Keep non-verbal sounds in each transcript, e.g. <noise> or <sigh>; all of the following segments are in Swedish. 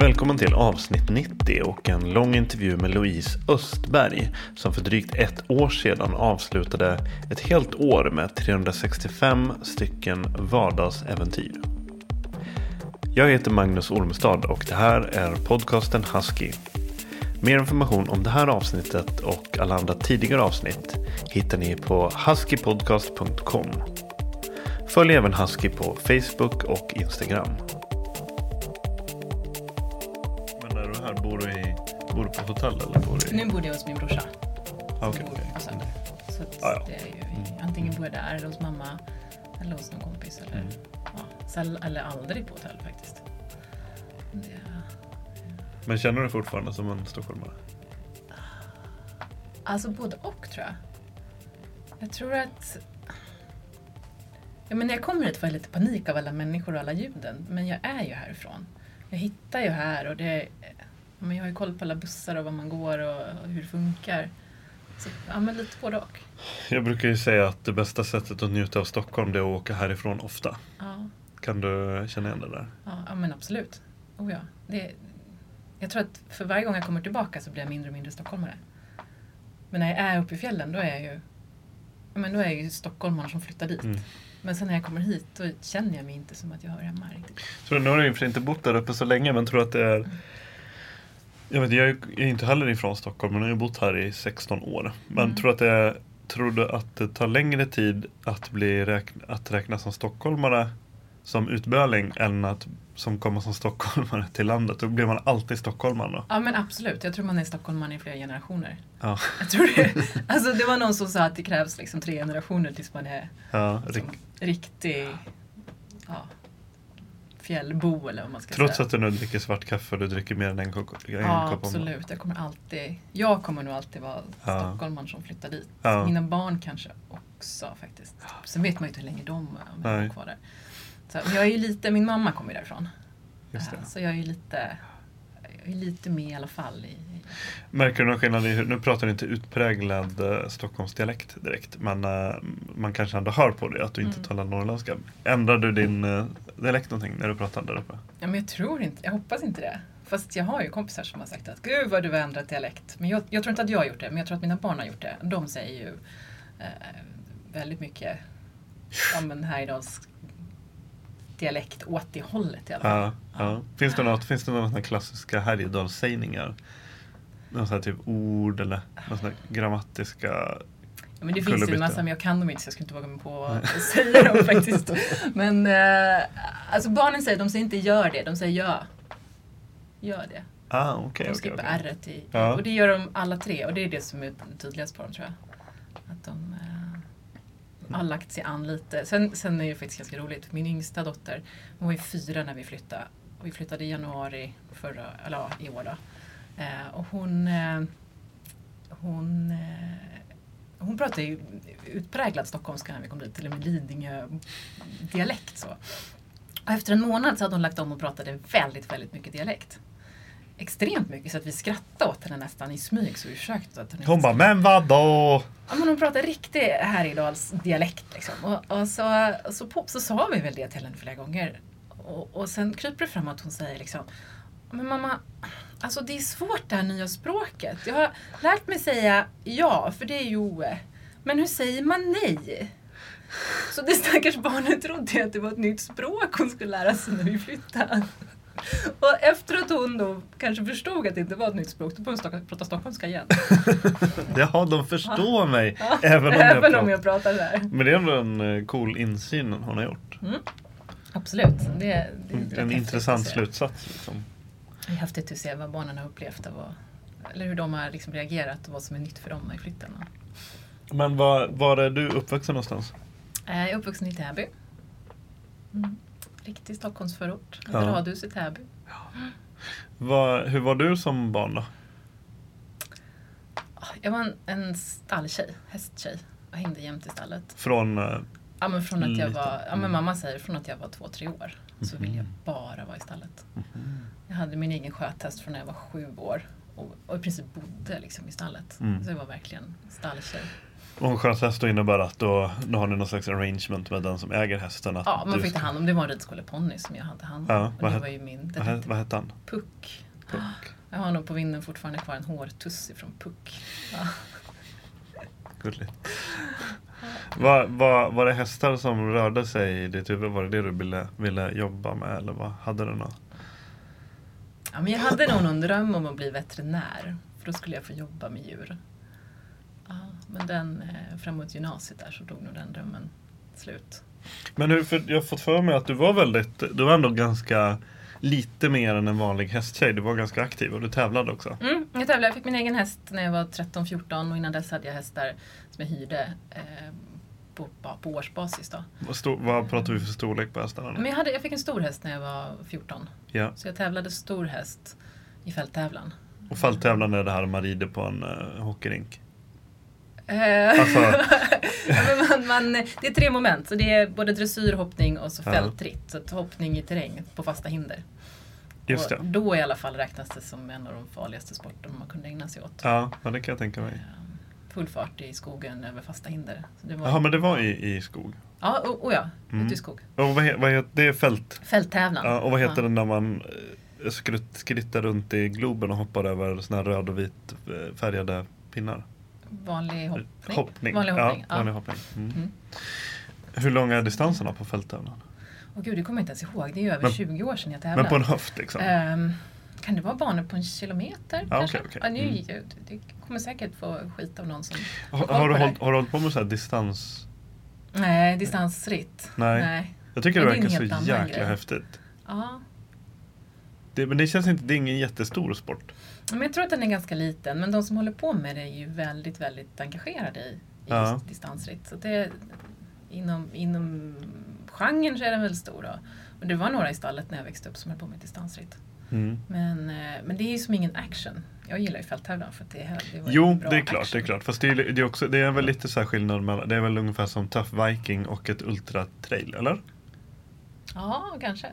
Välkommen till avsnitt 90 och en lång intervju med Louise Östberg som för drygt ett år sedan avslutade ett helt år med 365 stycken vardagsäventyr. Jag heter Magnus Ormestad och det här är podcasten Husky. Mer information om det här avsnittet och alla andra tidigare avsnitt hittar ni på huskypodcast.com. Följ även Husky på Facebook och Instagram. Bor du, i, bor du på hotell eller bor du i... Nu bor jag hos min brorsa. Ah, Bor- okej. alltså, så Ja, ja. det är ju, antingen bor jag där eller hos mamma eller hos någon kompis. Eller, Mm. ja, så, eller aldrig på hotell faktiskt. Det, Men känner du dig fortfarande som en stockholmare? alltså både och tror jag. Jag tror att... Ja, men när jag kommer hit får jag lite panik av alla människor och alla ljuden. Men jag är ju härifrån. Jag hittar ju här och det... Men jag har ju koll på alla bussar och var man går och, hur det funkar. Så, ja, men lite både och. Jag brukar ju säga att det bästa sättet att njuta av Stockholm det är att åka härifrån ofta. Ja. Kan du känna igen det där? Ja, ja men absolut. Oh, ja. det, jag tror att för varje gång jag kommer tillbaka så blir jag mindre och mindre stockholmare. Men när jag är uppe i fjällen då är jag ju, men då är jag ju stockholmare som flyttar dit. Mm. Men sen när jag kommer hit då känner jag mig inte som att jag hör hemma riktigt. Så nu har du inte bott där uppe så länge men tror att det är Jag vet jag är inte heller ifrån Stockholm men jag har bott här i 16 år. Men Mm. tror att det du att det tar längre tid att bli räkna, att räknas som stockholmare som utböling än att som kommer som stockholmare till landet? Då blir man alltid stockholmare då. Ja men absolut, jag tror man är stockholmare i flera generationer. Ja, Jag tror det. Alltså det var någon som sa att det krävs liksom tre generationer tills man är ja som rik- riktig ja, fjällbo eller vad man ska Trots säga. att du nu dricker svart kaffe och du dricker mer än en, kopp- en Ja, kopp dagen. absolut. Jag kommer alltid, jag kommer nog alltid vara Ja. stockholmaren som flyttar dit. Ja. Mina barn kanske också faktiskt. Sen vet man ju inte hur länge de Nej. bor kvar där. Så, jag är ju lite, min mamma kommer ju därifrån. Eh. Så jag är ju lite, är lite med i alla fall. I, Märker du någon skillnad i nu pratar du inte utpräglad eh, Stockholmsdialekt direkt, men eh, man kanske ändå hör på det att du inte Mm. talar norrländska. Ändrar du din eh, dialekt någonting när du pratar där uppe? ja, men jag tror inte, jag hoppas inte det. Fast jag har ju kompisar som har sagt att gud vad du har ändrat dialekt. Men jag, jag tror inte att jag har gjort det, men jag tror att mina barn har gjort det. De säger ju eh, väldigt mycket ja, men Härjedals dialekt åt det hållet i alla fall. Ja, ja. Finns det något, finns det några klassiska Härjedalssägningar? Någon sån här typ ord eller här grammatiska Ja, men det finns ju en massa, men jag kan dem inte så jag skulle inte våga mig på att <laughs> säga dem faktiskt. Men eh, alltså barnen säger, de säger inte gör det, de säger ja. Gör det. Ah, okej. De skippar okej. r i. Ja. Och det gör de alla tre och det är det som är tydligast på dem tror jag. Att de eh, Mm. har lagt sig an lite. Sen, sen är det faktiskt ganska roligt, min yngsta dotter, hon var ju fyra när vi flyttade. Och vi flyttade i januari förra, eller ja, i år då. Eh, och hon, eh, hon, eh, hon pratade ju utpräglad stockholmska när vi kom dit, till och med Lidingö-dialekt. Så. Och efter en månad så hade hon lagt om och pratade väldigt, väldigt mycket dialekt. Extremt mycket så att vi skrattade åt henne nästan i smyg så vi försökte att hon Hon bara, men vadå? Ja, men hon pratar riktig Härjedals dialekt. Liksom. Och, och så, och så, på, så sa vi väl det till henne flera gånger. Och, och sen kryper det fram att hon säger liksom Men mamma, alltså det är svårt det här nya språket. Jag har lärt mig säga ja, för det är Joe. Men hur säger man nej? Så det stackars barnet trodde att det var ett nytt språk hon skulle lära sig när vi flyttade. <laughs> Och efter att hon då kanske förstod att det inte var ett nytt språk, då började hon prata stockholmska igen. <laughs> Jaha, de förstår mig. Ja, Även om jag Även pratar. om jag pratar där. Men det är ändå en eh, cool insyn hon har gjort. Absolut. Det, det är En intressant slutsats. Liksom. Det är häftigt att se vad barnen har upplevt och eller hur de har liksom reagerat och vad som är nytt för dem i flytten. Men var, var är du uppvuxen någonstans? Jag är uppvuxen i Täby. Mm. Riktig Stockholmsförort. Ett Ja. radhus i Täby. Var, hur var du som barn då? Jag var en, en stalltjej, hästtjej. Jag hängde jämt i stallet. Från... eh, Ja, men från att jag var, ja, men mamma säger från att jag var två, tre år så ville jag Mhm. bara vara i stallet. Jag hade min egen sköthäst från när jag var sju år och, och i princip bodde liksom i stallet. Mm. Så jag var verkligen stalltjej. Och en skötshäst då innebär att då, då har ni någon slags arrangement med den som äger hästen. Att Ja, man fick ta hand om. Det var en ridskoleponny som jag hade hand om. Ja, vad het- var ju min Vad, hette vad hette han? Puck. Puck. Jag har nog på vinden fortfarande kvar en hårtuss ifrån Puck. Ja. Gulligt. Var, var, var det hästar som rörde sig i ditt huvud? Var det det du ville, ville jobba med? Eller vad hade du något? Ja, men jag hade nog någon dröm om att bli veterinär. För då skulle jag få jobba med djur. Ja, men den, eh, framåt gymnasiet där så dog nog den drömmen slut. Men hur, för jag har fått för mig att du var väldigt, du var ändå ganska lite mer än en vanlig hästtjej. Du var ganska aktiv och du tävlade också. Mm, jag tävlade, jag fick min egen häst när jag var 13-14 och innan dess hade jag hästar som jag hyrde eh, på, på årsbasis. Då. Vad, stor, vad pratar vi för storlek på hästarna? Men jag, hade, jag fick en stor häst när jag var 14. Ja. Så jag tävlade stor häst i fälttävlan. Och fälttävlan är det här man rider på en uh, hockeyrink. Eh, Alltså- <laughs> ja, man, man, det är tre moment. Så det är både dressyr, hoppning och så Ja. fältritt. Så att hoppning i terräng på fasta hinder. Just och det. Då i alla fall räknas det som en av de farligaste sporterna man kunde ägna sig åt. Ja, ja, det kan jag tänka mig. Eh, Full fart i skogen över fasta hinder. Så Jaha, men det var i, i skog. Ja, och, och ja. Mm. Ute i skog. Och vad, vad heter det? är fält. Fälttävlan. Ja, och vad heter Ja. det när man eh, skrittar runt i Globen och hoppar över såna här röd och vit färgade pinnar? Vanlig hoppning. Hoppning. Vanlig hoppning. Ja, vanlig hoppning. Mm. Mm. Hur långa är distanserna på fälttävlan? Åh gud, det kommer jag inte ens ihåg. Det är ju över Men- 20 år sedan jag tävlade. Men på en höft liksom? Ehm, kan det vara banor på en kilometer Ja, kanske? Ja, nu, Mm. det, det kommer säkert få skit av någon som har, har, du hållit, har du hållit på med så här distans? Nej, distansritt. Nej. Nej. Jag tycker det det verkar så jäkla grej. häftigt. Ja. Det, men det känns inte, det är ingen jättestor sport. Men jag tror att den är ganska liten. Men de som håller på med det är ju väldigt, väldigt engagerade i, i Ja. just distansritt. Så det, inom, inom genren så är den väl stor. Då. Och det var några i stallet när jag växte upp som höll på med distansritt. Mm. Men, eh, men det är ju som ingen action. Jag gillar ju fälttävlan för att det, är- det var Jo, bra det är klart. action. Det är klart. Fast det är, det är, också, det är väl lite så här skillnad mellan, det är väl ungefär som Tough Viking och ett Ultra Trail, eller? Ja, kanske.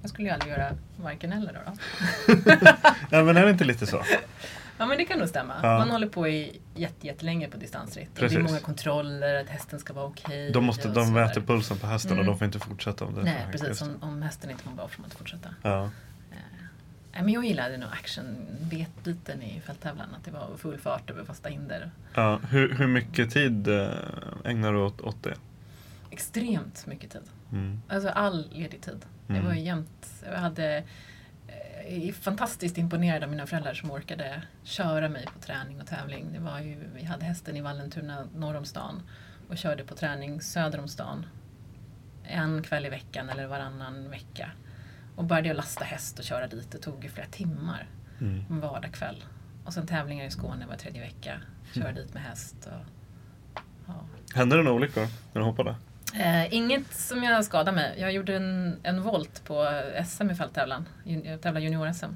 Jag skulle ju aldrig göra varken eller då. då. <laughs> ja, men är det inte lite så? <laughs> Ja men det kan nog stämma. Ja. Man håller på i jätte, jättelänge på distansritt. Och det är många kontroller, att hästen ska vara okej. De, måste, och de mäter pulsen på hästen och Mm. de får inte fortsätta om det Nej precis, Just om, om hästen inte mår bra får man inte fortsätta. Ja. Nej, men jag gillade nog action-biten i fälttävlan. Att det var full fart över fasta hinder. Ja. Hur, hur mycket tid eh, ägnar du åt, åt det? Extremt mycket tid. Mm. Alltså all ledig tid. Mm. Jag var ju jämt, jag hade eh, är fantastiskt imponerad av mina föräldrar som orkade köra mig på träning och tävling. Det var ju, vi hade hästen i Vallentuna norr om stan och körde på träning söder om stan. En kväll i veckan eller varannan vecka. Och började jag lasta häst och köra dit. Det tog ju flera timmar. Mm. En vardagkväll. Och sen tävlingar i Skåne var tredje vecka. Köra dit med häst. Och, ja. Hände det några olyckor när du hoppade? Eh, inget som jag skadade mig. Jag gjorde en, en volt på SM i fälttävlan. Jag eh, tävlade junior-SM.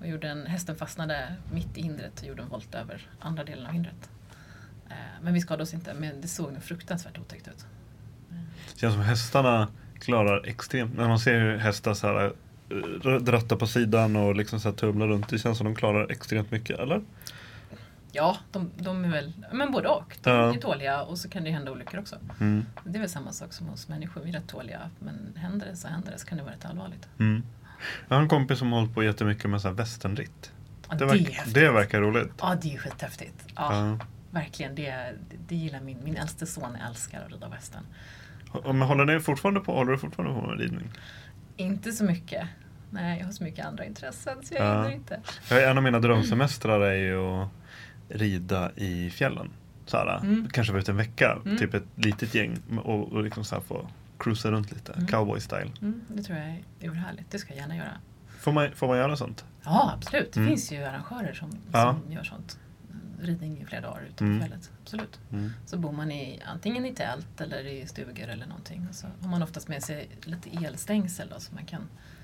och gjorde en, hästen fastnade mitt i hindret och gjorde en volt över andra delen av hindret. Eh, men vi skadade oss inte, men det såg nog fruktansvärt otäckt ut. Det känns som hästarna klarar extremt, när man ser hur hästar så här eh, drattar på sidan och liksom så här tumlar runt. Det känns som de klarar extremt mycket, eller? Ja, de, de är väl, men både och. De Ja. är tåliga och så kan det hända olyckor också. Mm. Det är väl samma sak som hos människor, vi är rätt tåliga. Men händer det så händer det, så kan det vara rätt allvarligt. Mm. Jag har en kompis som har hållit på jättemycket med så här västernritt. Ja, Det, verkar, häftigt. det verkar roligt. Ja, det är ju skithäftigt. Ja, Ja. Verkligen, det, det gillar min, min äldste son älskar att rida västern. Ja, Men håller ni fortfarande på, håller du fortfarande på med ridning? Inte så mycket. Nej, jag har så mycket andra intressen så jag Ja. hinner inte. En av mina drömsemestrar är ju att rida i fjällen. Så här, Mm. Kanske vara ute en vecka, Mm. typ ett litet gäng och, och liksom så få cruisa runt lite, Mm. cowboy-style. Mm, det tror jag är urhärligt. Det ska jag gärna göra. Får man, får man göra sånt? Ja, absolut. Det Mm. finns ju arrangörer som, Ja. som gör sånt. Ridning i flera dagar ute på Mm. fjället. Absolut. Så bor man i, antingen i tält eller i stugor eller någonting. Och så har man oftast med sig lite elstängsel då, så man kan...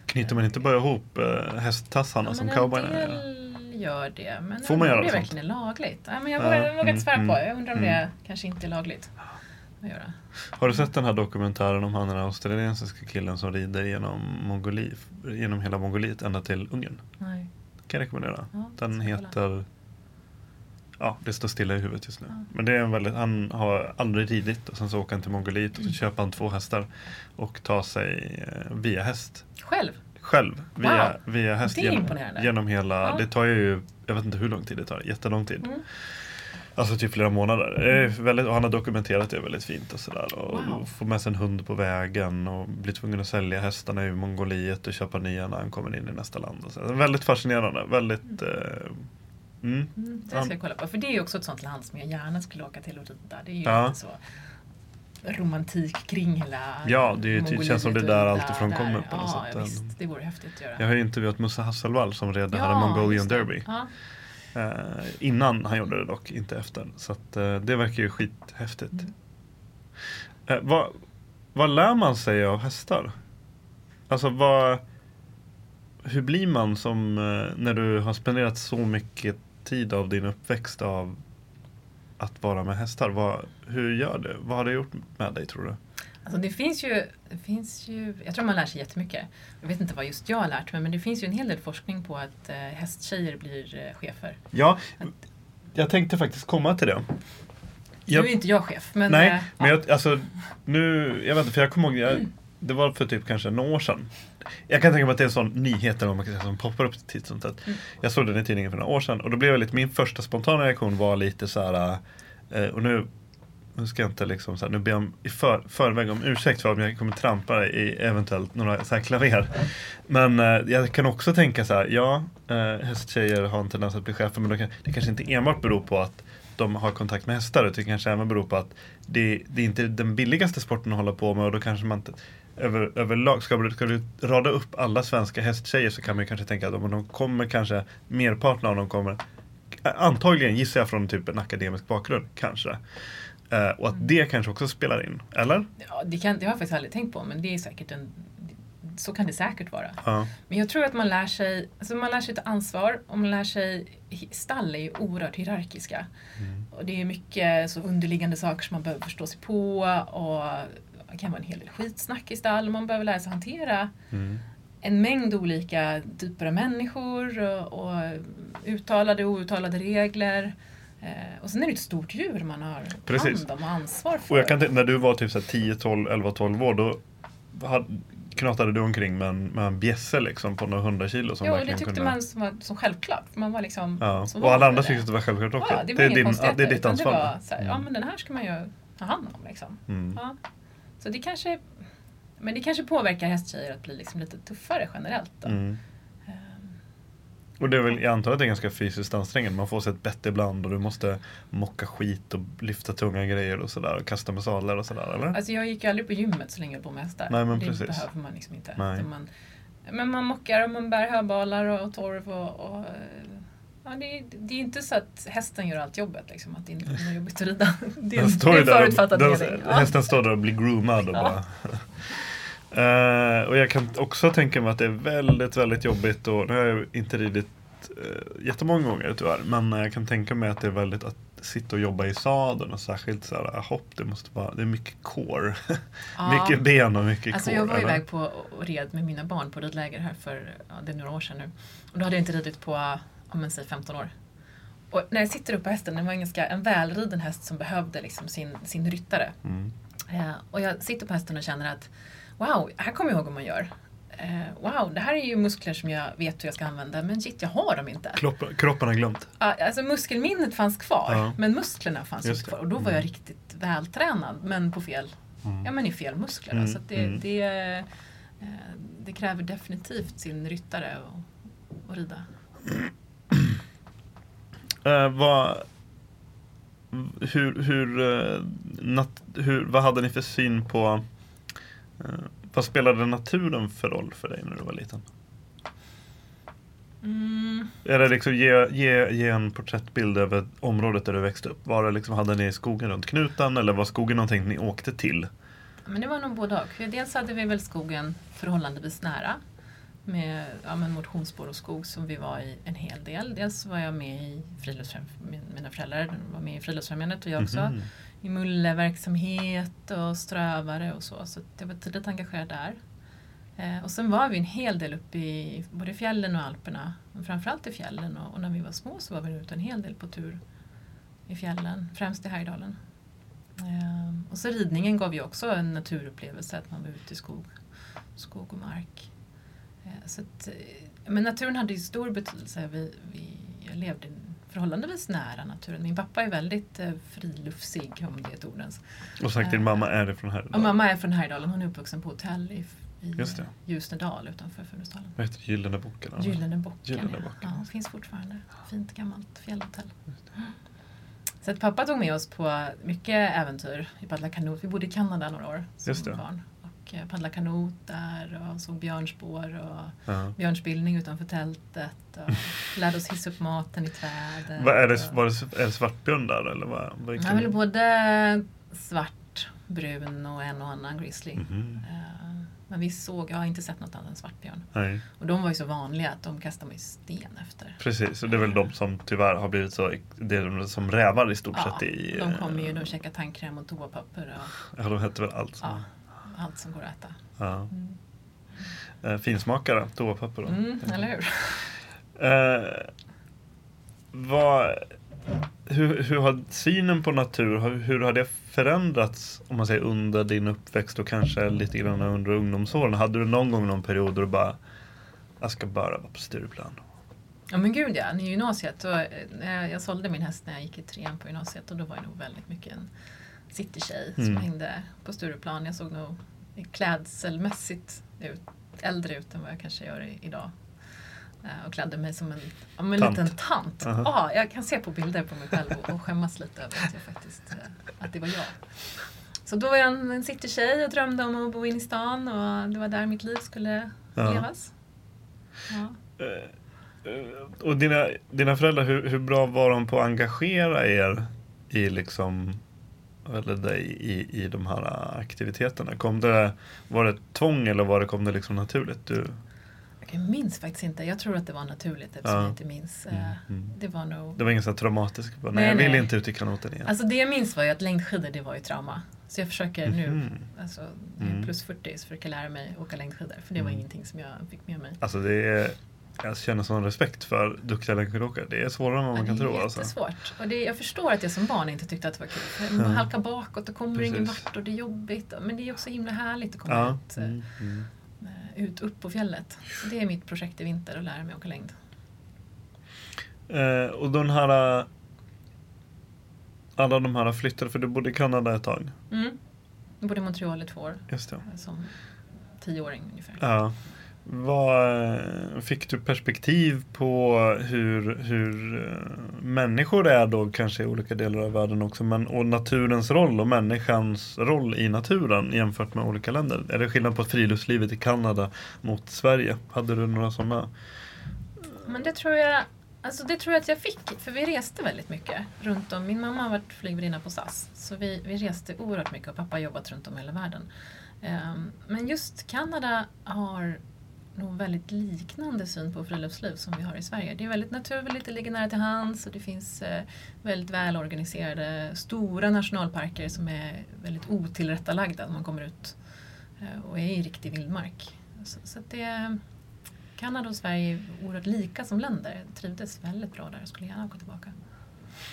Knyter man inte bara ihop eh, hästtassarna som men cowboyerna gör? Gör det. Men Får man göra undrar sånt? verkligen är lagligt. Nej, men jag Ja, vågar, mm, inte svära på. mm, Jag undrar om mm. det kanske inte är lagligt att göra. Har du sett den här dokumentären om han den australiensiska killen som rider genom, Mongoli, genom hela Mongoliet ända till Ungern? Nej. kan jag rekommendera. Ja, Den heter Ja, det står stilla i huvudet just nu. Ja. Men det är en väldigt, han har aldrig ridit och sen så åker han till Mongoliet och så köper han två hästar och tar sig eh, via häst Själv? Själv. Via, via häst genom, genom hela, Ja. det tar ju, jag vet inte hur lång tid det tar, jättelång tid. Mm. Alltså typ flera månader. Väldigt, och han har dokumenterat det väldigt fint och sådär. Och, Wow. får med sig en hund på vägen och blir tvungen att sälja hästarna i Mongoliet och köpa nya när han kommer in i nästa land. Och så. Väldigt fascinerande. Väldigt... Eh, mm. Mm, det ska jag kolla på. För det är ju också ett sånt land som jag gärna skulle åka till och rida. Det är ju Ja. så romantik kring hela Ja, det är det känns som det är där alltifrån kommer på något ja, sätt. Visst, det vore häftigt att göra. Jag har ju intervjuat Musse Hasselvall som red det här Mongolian. Derby. Ja. Eh, innan han gjorde det dock, inte efter. Så att, eh, det verkar ju skithäftigt. Mm. Eh, vad, vad lär man sig av hästar? Alltså vad... Hur blir man som eh, när du har spenderat så mycket tid av din uppväxt av att vara med hästar? Vad, hur gör det? Vad har det gjort med dig tror du? Alltså det finns ju, det finns ju, jag tror man lär sig jättemycket. Jag vet inte vad just jag har lärt mig men det finns ju en hel del forskning på att eh, hästtjejer blir eh, chefer. Ja, jag tänkte faktiskt komma till det. Jag- Nu är inte jag chef men... Nej, eh, men ja. jag, alltså nu, jag vet inte, för jag kommer ihåg, jag, det var för typ kanske några år sedan. Jag kan tänka mig att det är en sån nyhet eller man kan säga, som poppar upp titt som tätt. Mm. Jag såg den i tidningen för några år sedan och då blev jag lite, min första spontana reaktion var lite så här, eh, och nu, nu ska jag inte liksom så här, nu ber jag i för, förväg om ursäkt för om jag kommer trampa i eventuellt några så här klaver. Men eh, jag kan också tänka så här, ja, eh, hästtjejer har en tendens att bli chefer men kan, det kanske inte enbart beror på att de har kontakt med hästar det kanske även beror på att det, det är inte den billigaste sporten att hålla på med och då kanske man inte över, överlag, ska du, ska du rada upp alla svenska hästtjejer så kan man kanske tänka att om de kommer kanske, merparten av dem kommer antagligen gissar jag från typ en akademisk bakgrund, kanske. Eh, och att det kanske också spelar in, eller? Ja, det, kan, det har jag faktiskt aldrig tänkt på men det är säkert en... Så kan det säkert vara. Ja. Men jag tror att man lär sig, alltså man lär sig ta ansvar och man lär sig, stall är ju oerhört hierarkiska. Mm. Och det är mycket så underliggande saker som man behöver förstå sig på och det kan vara en hel del skitsnack i stall. Man behöver lära sig hantera Mm. en mängd olika typer av människor och, och uttalade och outtalade regler. Eh, och sen är det ett stort djur man har Precis. hand om och ansvar för. Och jag kan när du var typ så här 10, 12, 11, 12 år då hade, knatade du omkring med en, med en bjässe liksom på några hundra kilo som Jo, det tyckte kunde... man som, var, som självklart. Man var liksom Ja. så Och alla andra tyckte det var självklart också. Ja, det var är din, konstigheter. det är ditt ansvar. Det var så här, ja Mm. men den här ska man ju ta hand om liksom. Mm. Ja. Så det kanske, men det kanske påverkar hästtjejer att bli liksom lite tuffare generellt. Då. Mm. Och det är väl, jag antar att det är ganska fysiskt ansträngande. Man får sig ett bett ibland och du måste mocka skit och lyfta tunga grejer och sådär. Och kasta med sadlar och sådär, eller? Alltså jag gick aldrig på gymmet så länge jag med hästar. Nej, men det precis. behöver man liksom inte. Man, men man mockar och man bär höbalar och torv och, och Ja, det, är, det är inte så att hästen gör allt jobbet, liksom, att det inte är jobbigt att rida. <laughs> Det är, Den en- står det är förutfattad mening. Ja. Hästen står där och blir groomad och Ja. bara... <laughs> Eh, och jag kan också tänka mig att det är väldigt, väldigt jobbigt och nu har jag inte ridit eh, jättemånga gånger tyvärr. Men jag kan tänka mig att det är väldigt att sitta och jobba i sadeln och särskilt så här, hopp, det måste vara, det är mycket core. <laughs> Ja. mycket ben och mycket Alltså core. jag var eller? iväg på och red med mina barn på ridläger här för ja, det är några år sedan nu. Och då hade jag inte ridit på, ja men säg 15 år. Och när jag sitter upp på hästen, det var en ganska en välriden häst som behövde liksom sin, sin ryttare. Mm. Eh, och jag sitter på hästen och känner att wow, här kommer jag ihåg hur man gör. Eh, wow, det här är ju muskler som jag vet hur jag ska använda, men shit, jag har dem inte. Kroppen, kroppen har glömt. Ja, Alltså muskelminnet fanns kvar, Ja. men musklerna fanns Just inte kvar. Och då var jag riktigt vältränad, men på fel, ja men i fel muskler. Mm, Så det, mm. det, eh, det kräver definitivt sin ryttare att- att rida. <clears throat> Eh, vad, hur, hur, nat, hur, vad hade ni för syn på vad spelade naturen för roll för dig när du var liten? Mm. Är det liksom, ge, ge, ge en porträttbild över området där du växte upp. Var det liksom, hade ni skogen runt knuten eller var skogen någonting ni åkte till? Men det var nog både och. Dels hade vi väl skogen förhållandevis nära. Med ja, men motionsspår och skog som vi var i en hel del. Dels var jag med i friluftsfrämjandet, mina föräldrar var med i Friluftsfrämjandet och jag också. Mhm. I mulleverksamhet och strövare och så. Så jag var tidigt engagerad där. Eh, och sen var vi en hel del uppe i både fjällen och Alperna. Men framförallt i fjällen och, och när vi var små så var vi ute en hel del på tur i fjällen, främst i Härjedalen. Eh, och så ridningen gav ju också en naturupplevelse, att man var ute i skog, skog och mark. Eh, så att, eh, men naturen hade ju stor betydelse. Vi, vi jag levde förhållandevis nära naturen. Min pappa är väldigt eh, friluftsig, om det är ett ord ens. Och sagt din mamma är ifrån här. Och mamma är från Härjedalen, hon är uppvuxen på hotell i, i. Ljusnedal utanför Funäsdalen. Vad heter? Gyllene eller? Gyllene bocken. Gyllene ja. bocken. Ja, finns fortfarande. Fint gammalt fjällhotell. Så att pappa tog med oss på mycket äventyr. Vi paddlade kanot. Vi bodde i Kanada några år som barn. Eh, paddlade kanot där och såg björnspår och Ja. björnspillning utanför tältet. Och <laughs> lärde oss hissa upp maten i trädet. Vad är, det, var det är det svartbjörn där eller vad? vad Ja, väl både svart, brun och en och annan grizzly. Mhm. Eh, Men vi såg, jag har inte sett något annat än svartbjörn. Nej, Och de var ju så vanliga att de kastade man ju sten efter. precis. Och det är väl de som tyvärr har blivit så, det är de som rävar i stort Ja, sett i... de kommer ju, eh, de käkar tandkräm och toapapper och Ja, de hette väl allt. Ja, allt som går att äta. ja. Mm. Eh, finsmakare, toapapper. då. Mm, eller hur? Eh, vad, hur, hur har synen på natur, hur, har det förändrats om man säger under din uppväxt och kanske lite grann under ungdomsåren? Hade du någon gång någon period då du bara, jag ska bara vara på Stureplan? Ja men gud ja, i gymnasiet. Då, eh, jag, sålde min häst när jag gick i trean på gymnasiet och då var jag nog väldigt mycket en citytjej som Mm. hängde på Stureplan. Jag såg nog klädselmässigt ut, äldre ut än vad jag kanske gör idag. Eh, Och klädde mig som en, men en Tant. liten tant. Aha. Ja, jag kan se på bilder på mig själv och, och skämmas lite över att, jag faktiskt, eh, att det var jag. Så då var jag en, en citytjej och drömde om att bo in i stan och det var där mitt liv skulle Ja. levas. Ja. Eh, Och dina, dina föräldrar, hur, hur bra var de på att engagera er i liksom eller dig i, i de här aktiviteterna? Kom det, var det tvång eller var det, kom det liksom naturligt? Du, Jag minns faktiskt inte. Jag tror att det var naturligt eftersom Ja. jag inte minns. Eh, Mm, mm. Det var nog... det var ingen sån här traumatisk, bara, nej, Nej, jag vill nej. inte ut i kanoten igen. Alltså det jag minns var ju att längdskidor det var ju trauma. Så jag försöker nu, Mhm. alltså Mm. plus 40, så försöker jag lära mig åka längdskidor. För det var Mm. ingenting som jag fick med mig. Alltså det är, jag känner sån respekt för duktiga längdskidåkare. Det är svårare än vad man Ja, kan det är tro. Alltså. jättesvårt. Och det, jag förstår att jag som barn inte tyckte att det var kul. Man halkar bakåt och kommer ingen vart och det är jobbigt. Men det är också himla härligt att komma Ja. ut, eh, Mm, mm. ut upp på fjället. Så det är mitt projekt i vinter, att lära mig åka längd. Eh, och den här alla de här flyttade, för du bodde i Kanada ett tag. Mm. Jag bodde i Montreal i två år, Just det. som tioåring ungefär. Ja. Vad, fick du perspektiv på hur, hur eh, människor är då kanske i olika delar av världen också men, och naturens roll och människans roll i naturen jämfört med olika länder? Är det skillnad på friluftslivet i Kanada mot Sverige? Hade du några sådana? Men det tror jag Alltså det tror jag att jag fick, för vi reste väldigt mycket runt om. Min mamma har varit flygvärdinna på SAS, så vi, vi reste oerhört mycket och pappa har jobbat runt om i hela världen. Ehm, men just Kanada har nog väldigt liknande syn på friluftsliv som vi har i Sverige. Det är väldigt naturligt, det ligger nära till hands och det finns eh, väldigt välorganiserade stora nationalparker som är väldigt otillrättalagda när man kommer ut eh, och är i riktig vildmark. Så, så att det, Kanada och Sverige är oerhört lika som länder. Jag trivdes väldigt bra där och skulle gärna gå tillbaka.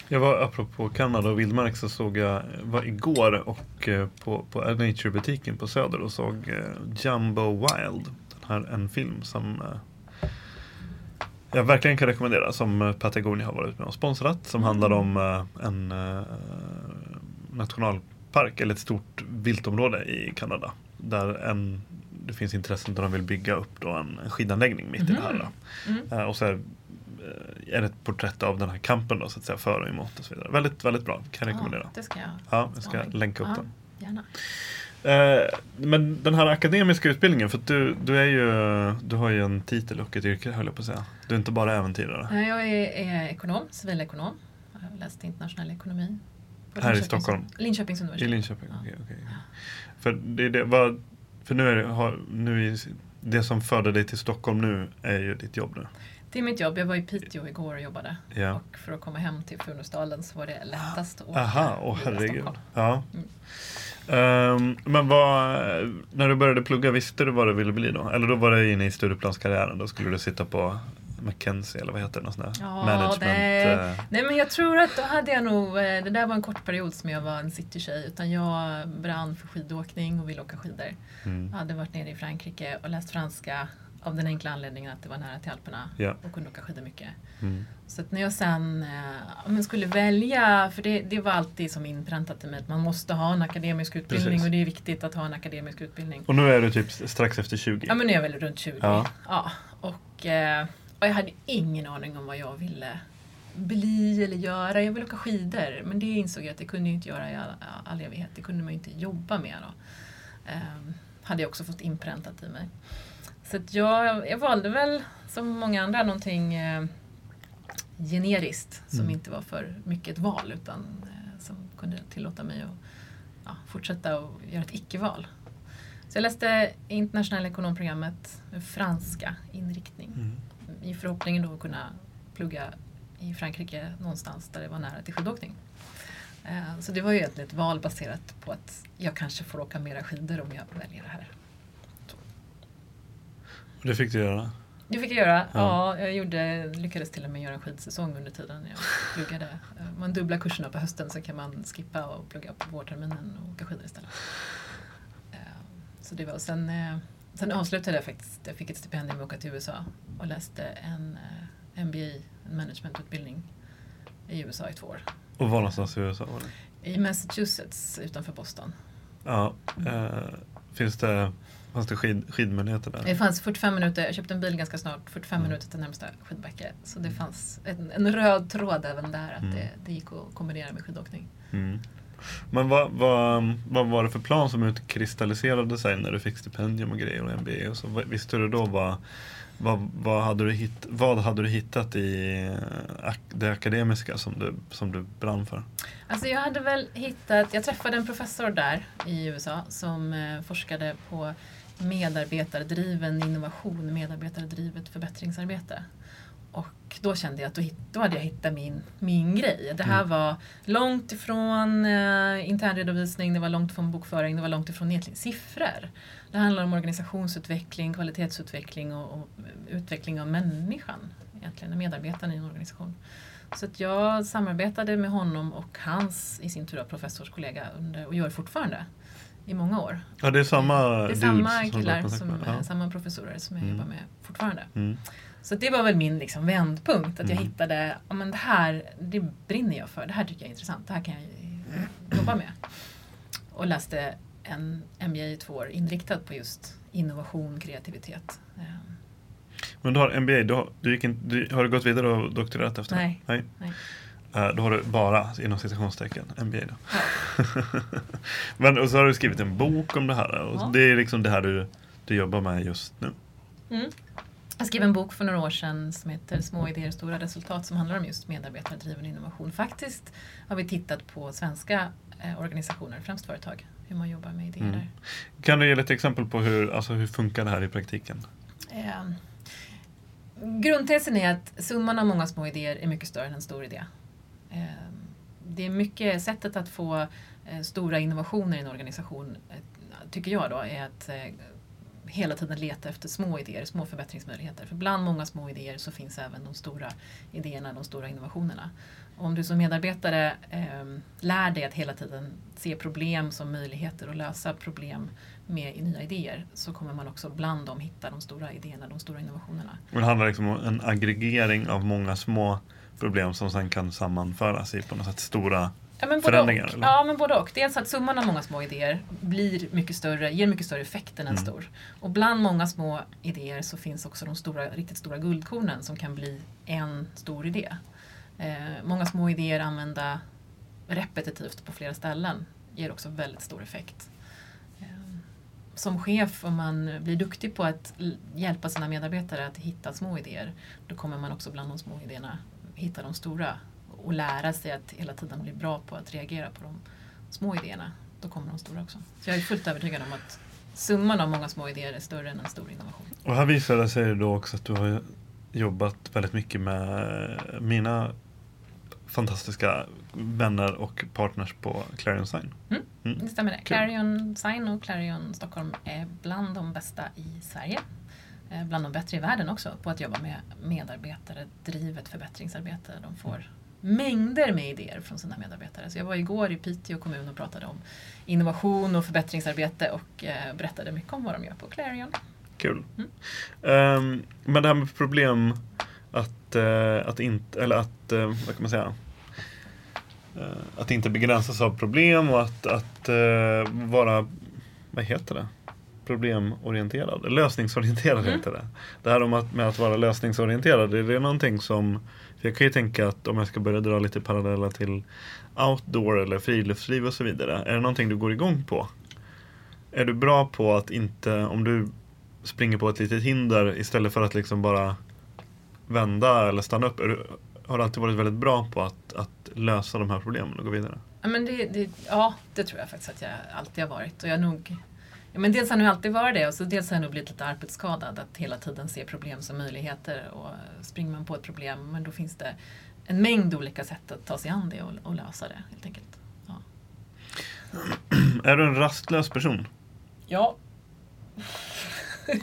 Jag var, apropå Kanada och vildmark, så såg jag, var igår och eh, på, på Nature-butiken på Söder och såg Jumbo Wild. Här, en film som eh, jag verkligen kan rekommendera. Som Patagonia har varit med och sponsrat. Som Mm. handlar om en nationalpark, eller ett stort viltområde i Kanada. Där en, det finns intressen där de vill bygga upp då en, skidanläggning mitt i det här. Mm. Eh, och så är, eh, är det ett porträtt av den här kampen då, så att säga, för och emot och så vidare. Väldigt, väldigt bra, kan jag rekommendera. Ja, det ska jag. Ja, jag ska länka upp Ja, den. Gärna. Eh, men den här akademiska utbildningen, för du, du är ju, du har ju en titel och ett yrke höll jag på att säga. Du är inte bara äventyrare. Nej, Jag är, är ekonom, civilekonom. Jag har läst internationell ekonomi. Här i Stockholm? Linköpings I universitet. Linköping? Ja. Okej, okej. För, det, är det, vad, för nu är det, har, nu är, det som förde dig till Stockholm nu är ju ditt jobb nu. Det är mitt jobb. Jag var i Piteå igår och jobbade. Ja. Och för att komma hem till Funäsdalen så var det lättast att åka Aha, åh herregud. Stockholm. Ja. Mm. Ehm, men vad, när du började plugga, visste du vad du ville bli då? Eller då var du inne i studieplanskarriären, då skulle du sitta på McKenzie eller vad heter det? Här Ja, management? nej. eh, Nej men jag tror att då hade jag nog, eh, det där var en kort period som jag var en citytjej. Utan jag brann för skidåkning och ville åka skidor. mm. Jag hade varit nere i Frankrike och läst franska av den enkla anledningen att det var nära till Alperna Ja. och kunde åka skidor mycket. Mm. Så att när jag sen eh, skulle välja, för det, det var alltid som inpräntat i mig att man måste ha en akademisk utbildning Precis. och det är viktigt att ha en akademisk utbildning. Och nu är du typ strax efter 20? Ja men nu är jag väl runt 20. Ja. Ja. och, eh, och jag hade ingen aning om vad jag ville bli eller göra. Jag ville åka skidor men det insåg jag att det kunde jag inte göra i all, all evighet. Det kunde man ju inte jobba med då. Eh, hade jag också fått inpräntat i mig. Så jag, jag valde väl som många andra någonting eh, generiskt som Mm. inte var för mycket ett val utan eh, som kunde tillåta mig att ja, fortsätta och göra ett icke-val. Så jag läste internationella ekonomprogrammet med franska inriktning Mm. i förhoppningen då att kunna plugga i Frankrike någonstans där det var nära till skidåkning. Eh, Så det var ju egentligen ett val baserat på att jag kanske får åka mera skidor om jag väljer det här. Och det fick du göra? Det fick jag göra. Ja. Ja. jag gjorde, lyckades till och med göra en skidsäsong under tiden jag pluggade. Man dubblar kurserna på hösten så kan man skippa och plugga på vårterminen och åka skidor istället. Eh, Så det var, sen, eh, sen avslutade jag faktiskt, jag fick ett stipendium att åka till USA och läste en eh, MBA, en managementutbildning i USA i två år. Och var någonstans i USA var det? I Massachusetts utanför Boston. Ja. Eh, finns det, fanns det skid, skidmöjligheter där? Det fanns 45 minuter, jag köpte en bil ganska snart, 45 Mm. minuter till närmsta skidbacke. Så det fanns en, en röd tråd även där, att Mm. det, det gick att kombinera med skidåkning. Mm. Men vad, vad, vad var det för plan som utkristalliserade sig när du fick stipendium och grejer och MBA? Och så, visste du då vad, vad, vad, hade du hitt, vad hade du hittat i eh, det akademiska som du, som du brann för? Alltså jag hade väl hittat, jag träffade en professor där i USA som eh, forskade på medarbetardriven innovation, medarbetardrivet förbättringsarbete. Och då kände jag att då, då hade jag hittat min, min grej. Det här Mm. var långt ifrån eh, internredovisning, det var långt ifrån bokföring, det var långt ifrån egentligen siffror. Det handlar om organisationsutveckling, kvalitetsutveckling och, och utveckling av människan, egentligen medarbetarna i en organisation. Så att jag samarbetade med honom och hans, i sin tur, professorskollega under, och gör fortfarande i många år. Ja, det är samma Det är samma som killar, kontakt som, med. Ja. samma professorer som jag Mm. jobbar med fortfarande. Mm. Så det var väl min liksom vändpunkt, att jag Mm. hittade, ja men det här, det brinner jag för, det här tycker jag är intressant, det här kan jag eh, jobba med. Och läste en MBA i två år inriktad på just innovation, kreativitet. Eh, Men du har MBA, du har, du in, du, har du gått vidare och doktorerat efter Nej. det? Nej. Nej. Eh, då har du bara, inom citationstecken, MBA då. Ja. <laughs> Men och så har du skrivit en bok om det här och Ja. det är liksom det här du, du jobbar med just nu. Mm. Jag skrev en bok för några år sedan som heter Små idéer, stora resultat som handlar om just medarbetardriven innovation. Faktiskt har vi tittat på svenska eh, organisationer, främst företag, hur man jobbar med idéer Mm. där. Kan du ge lite exempel på hur, alltså hur funkar det här i praktiken? Eh, grundtesen är att summan av många små idéer är mycket större än en stor idé. Ehm, det är mycket sättet att få eh, stora innovationer i en organisation, eh, tycker jag då, är att eh, hela tiden leta efter små idéer, små förbättringsmöjligheter. För bland många små idéer så finns även de stora idéerna, de stora innovationerna. Om du som medarbetare eh, lär dig att hela tiden se problem som möjligheter och lösa problem med nya idéer så kommer man också bland dem hitta de stora idéerna, de stora innovationerna. Och det handlar liksom om en aggregering av många små problem som sen kan sammanföras i på något sätt stora Ja, men förändringar? och. Ja, men både och. Dels att summan av många små idéer blir mycket större, ger mycket större effekt än en Mm. stor. Och bland många små idéer så finns också de stora, riktigt stora guldkornen som kan bli en stor idé. Eh, många små idéer använda repetitivt på flera ställen ger också väldigt stor effekt. Eh, som chef, om man blir duktig på att hjälpa sina medarbetare att hitta små idéer, då kommer man också bland de små idéerna hitta de stora och lära sig att hela tiden bli bra på att reagera på de små idéerna. Då kommer de stora också. Så jag är fullt övertygad om att summan av många små idéer är större än en stor innovation. Och här visar det sig då också att du har jobbat väldigt mycket med mina fantastiska vänner och partners på Clarion Sign. Mm. Mm. Det stämmer det. Clarion Sign och Clarion Stockholm är bland de bästa i Sverige. Eh, Bland de bättre i världen också på att jobba med medarbetare, drivet förbättringsarbete. De får mängder med idéer från sina medarbetare. Så jag var igår i Piteå kommun och pratade om innovation och förbättringsarbete och eh, berättade mycket om vad de gör på Clarion. Kul. Mm. Ehm, men det här med problem att, eh, att inte, eller att, eh, vad kan man säga? Eh, att inte begränsas av problem och att, att vara, vad heter det? Problemorienterad, lösningsorienterad Mm. heter det. Det här om att, med att vara lösningsorienterad, är det någonting som, jag kan ju tänka att om jag ska börja dra lite paralleller till outdoor eller friluftsliv och så vidare. Är det någonting du går igång på? Är du bra på att inte, om du springer på ett litet hinder istället för att liksom bara vända eller stanna upp. Du, har du alltid varit väldigt bra på att, att lösa de här problemen och gå vidare? Ja, men det, det, ja, det tror jag faktiskt att jag alltid har varit. Och jag nog, men dels har jag nog alltid varit det och så dels har jag nog blivit lite arbetsskadad. Att hela tiden se problem som möjligheter. Och springer man på ett problem, men då finns det en mängd olika sätt att ta sig an det och, och lösa det helt enkelt. Ja. <clears throat> Är du en rastlös person? ja,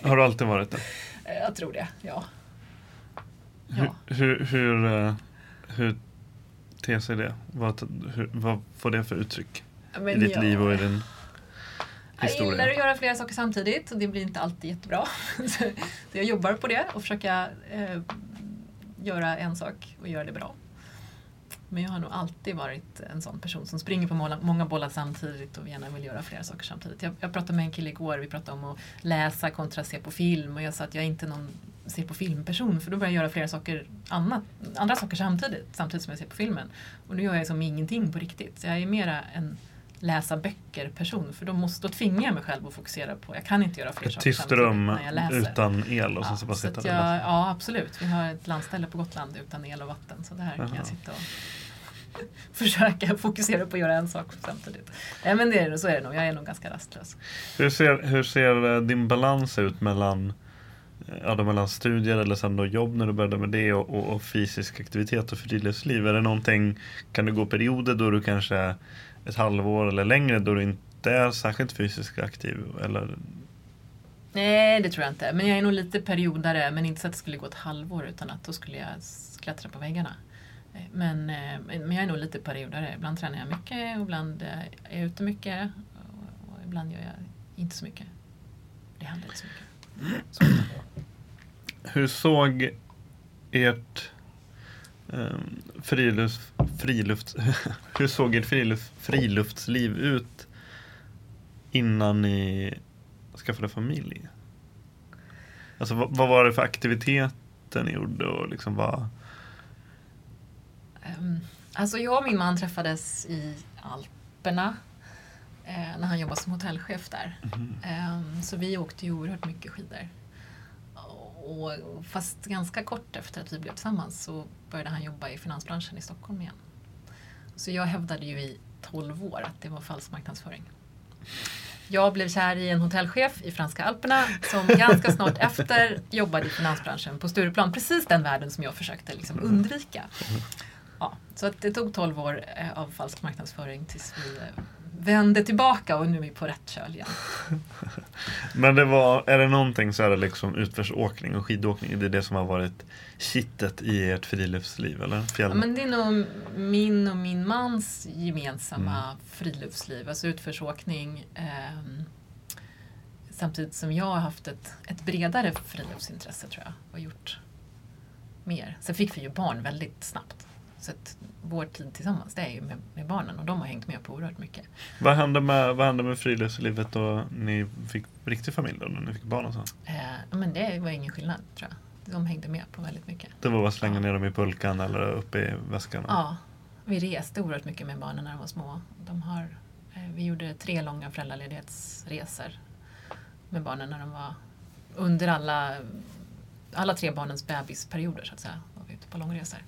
Har du alltid varit det? <laughs> jag tror det. Ja. Hur, Ja. hur, hur, eh, hur ter sig det? Vad, hur, vad får det för uttryck i Men ditt jag- liv och i din Jag gillar historia? att göra flera saker samtidigt och det blir inte alltid jättebra. <laughs> Så jag jobbar på det och försöka eh, göra en sak och göra det bra. Men jag har nog alltid varit en sån person som springer på måla, många bollar samtidigt och gärna vill göra flera saker samtidigt. Jag, jag pratade med en kille igår, vi pratade om att läsa kontra se på film och jag sa att jag är inte någon se på filmperson för då börjar jag göra flera saker annat, andra saker samtidigt, samtidigt som jag ser på filmen. Och nu gör jag som ingenting på riktigt. Så jag är mera en läsa böcker person för då, måste, då tvingar jag mig själv att fokusera på, jag kan inte göra fler Ett saker tyst samtidigt rum när jag läser. utan el och sen så bara sitta och läsa. ja absolut, vi har ett landställe på Gotland utan el och vatten så där kan Jaha. jag sitta och <laughs> försöka fokusera på att göra en sak samtidigt. Nej men det är, så är det nog, jag är nog ganska rastlös. Hur ser, hur ser eh, din balans ut mellan, eh, ja, då mellan studier eller sen då jobb när du började med det och, och, och fysisk aktivitet och friluftsliv? Är det någonting, kan du gå perioder då du kanske ett halvår eller längre då du inte är särskilt fysiskt aktiv? Eller, Nej det tror jag inte, men jag är nog lite periodare men inte så att det skulle gå ett halvår utan att då skulle jag klättra på väggarna. Men, eh, men jag är nog lite periodare. Ibland tränar jag mycket och ibland eh, är jag ute mycket och, och ibland gör jag inte så mycket. Det händer inte så mycket. Så. hur såg ert um, frilufts, frilufts, <laughs> hur såg ert frilufts, friluftsliv ut innan ni skaffade familj? Alltså vad, vad var det för aktiviteter ni gjorde och liksom vad? Ehm, Alltså jag och min man träffades i Alperna eh, när han jobbade som hotellchef där. Ehm, Så vi åkte ju oerhört mycket skidor. Och fast ganska kort efter att vi blev tillsammans så började han jobba i finansbranschen i Stockholm igen. Så jag hävdade ju i 12 år att det var falsk marknadsföring. Jag blev kär i en hotellchef i franska alperna som ganska snart efter jobbade i finansbranschen på Stureplan. Precis den världen som jag försökte liksom undvika. Ja, så att det tog 12 år eh, av falsk marknadsföring tills vi eh, vände tillbaka och nu är vi på rätt köl igen. <laughs> Men det var, är det någonting så är det liksom utförsåkning och skidåkning. Det är det som har varit kittet i ert friluftsliv eller? Fjäll. Ja, men det är nog min och min mans gemensamma friluftsliv, alltså utförsåkning. ehm, samtidigt som jag har haft ett, ett bredare friluftsintresse tror jag och gjort mer. Sen fick vi ju barn väldigt snabbt. Så att vår tid tillsammans det är ju med, med barnen och de har hängt med på oerhört mycket. Vad hände med, vad hände med friluftslivet då ni fick riktig familj då, när ni fick barn och så? Eh, men det var ingen skillnad tror jag. De hängde med på väldigt mycket. Det var bara att slänga ner dem i pulkan eller upp i väskan? Ja, vi reste oerhört mycket med barnen när de var små. De har, eh, vi gjorde tre långa föräldraledighetsresor med barnen när de var under alla, alla tre barnens bebisperioder så att säga. Var vi ute på långresor.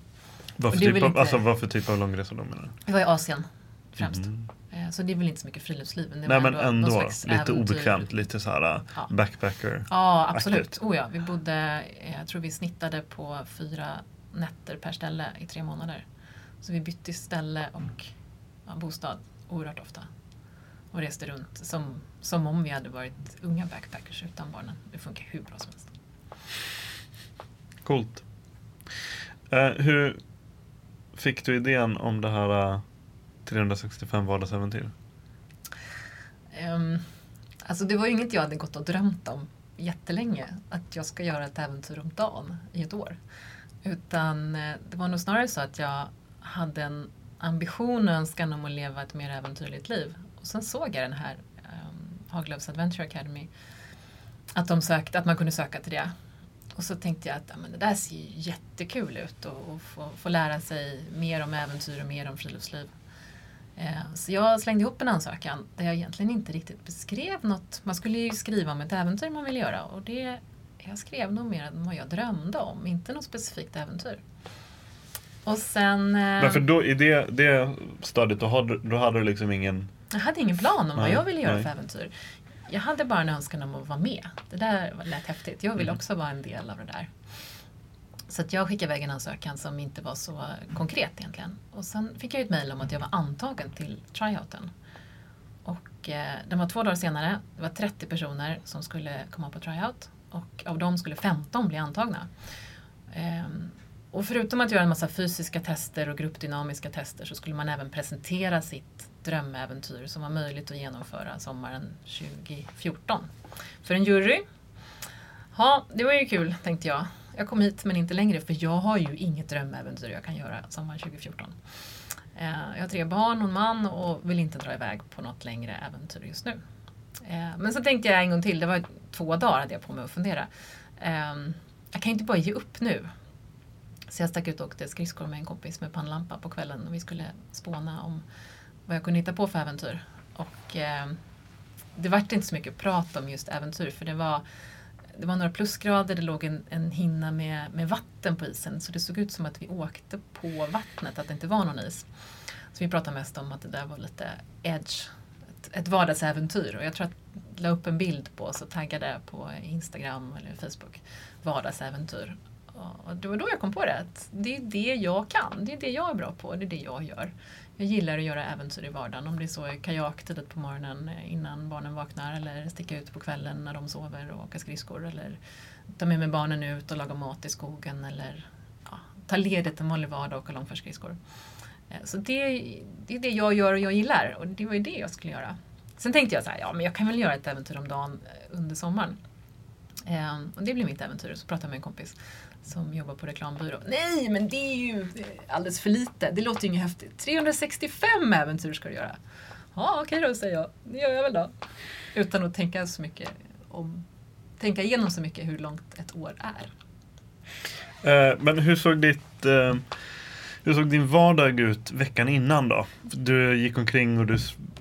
Vad för, Och det är typ av, inte- alltså, vad för typ av långresor då menar du? Vi var i Asien främst. Mhm. Eh, Så det är väl inte så mycket friluftsliv. men det Nej men ändå, slags lite äventyr. obekvämt, lite så här Ja. backpacker. Ja, absolut. Oh, ja. Vi bodde, eh, jag tror vi snittade på fyra nätter per ställe i tre månader. Så vi bytte ställe och ja, bostad oerhört ofta. Och reste runt som, som om vi hade varit unga backpackers utan barnen. Det funkar hur bra som helst. Coolt. Eh, hur fick du idén om det här äh, 365 vardagsäventyr? Um, alltså det var ju inget jag hade gått och drömt om jättelänge. Att jag ska göra ett äventyr om dagen i ett år. Utan eh, det var nog snarare så att jag hade en ambition och önskan om att leva ett mer äventyrligt liv. Och sen såg jag den här um, Haglöfs Adventure Academy. Att, de sökte, att man kunde söka till det. Och så tänkte jag att ja, men det där ser ju jättekul ut och, och få, få lära sig mer om äventyr och mer om friluftsliv. Eh, Så jag slängde ihop en ansökan där jag egentligen inte riktigt beskrev något. Man skulle ju skriva om ett äventyr man vill göra och det jag skrev nog mer än vad jag drömde om, inte något specifikt äventyr. Och sen... eh, Men för då, i det, det stadiet, då hade, då hade du liksom ingen... Jag hade ingen plan om vad Nej, jag ville göra nej. för äventyr. Jag hade bara en önskan om att vara med. Det där var- lät häftigt. Jag vill Mm. också vara en del av det där. Så att jag skickade iväg en ansökan som inte var så konkret egentligen. Och sen fick jag ett mejl om att jag var antagen till tryouten. Och eh, den var två dagar senare. Det var 30 personer som skulle komma på tryout. Och av dem skulle 15 bli antagna. Ehm, och förutom att göra en massa fysiska tester och gruppdynamiska tester så skulle man även presentera sitt drömäventyr som var möjligt att genomföra sommaren 2014. För en jury. Ja, det var ju kul tänkte jag. Jag kom hit men inte längre för jag har ju inget drömäventyr jag kan göra sommaren 2014. Eh, jag har tre barn och en man och vill inte dra iväg på något längre äventyr just nu. Eh, men så tänkte jag en gång till, det var två dagar hade jag på mig att fundera. Ehm, jag kan ju inte bara ge upp nu. Så jag stack ut och åkte skridskor med en kompis med pannlampa på kvällen och vi skulle spåna om vad jag kunde hitta på för äventyr. Och eh, det vart inte så mycket prat om just äventyr för det var, det var några plusgrader, det låg en, en hinna med, med vatten på isen så det såg ut som att vi åkte på vattnet, att det inte var någon is. Så vi pratade mest om att det där var lite edge, ett, ett vardagsäventyr och jag tror att jag la upp en bild på oss och taggade på Instagram eller Facebook, vardagsäventyr. Och det var då jag kom på det, att det är det jag kan, det är det jag är bra på, det är det jag gör. Jag gillar att göra äventyr i vardagen, om det är så kajak tidigt på morgonen eh, innan barnen vaknar eller sticka ut på kvällen när de sover och åka skridskor eller ta med mig barnen ut och laga mat i skogen eller ja, ta ledigt en vanlig vardag och åka långfärdsskridskor. Eh, så det, det är det jag gör och jag gillar och det var ju det jag skulle göra. Sen tänkte jag så här, ja men jag kan väl göra ett äventyr om dagen eh, under sommaren. Och det blev mitt äventyr. Så pratade jag med en kompis som jobbar på reklambyrå. Nej, men det är ju eh, alldeles för lite. Det låter ju inget häftigt. 365 äventyr ska du göra. Ja, okej då, säger jag. Det gör jag väl då. Utan att tänka så mycket om tänka igenom så mycket hur långt ett år är. Eh, men hur såg ditt... Eh, hur såg din vardag ut veckan innan då? Du gick omkring och du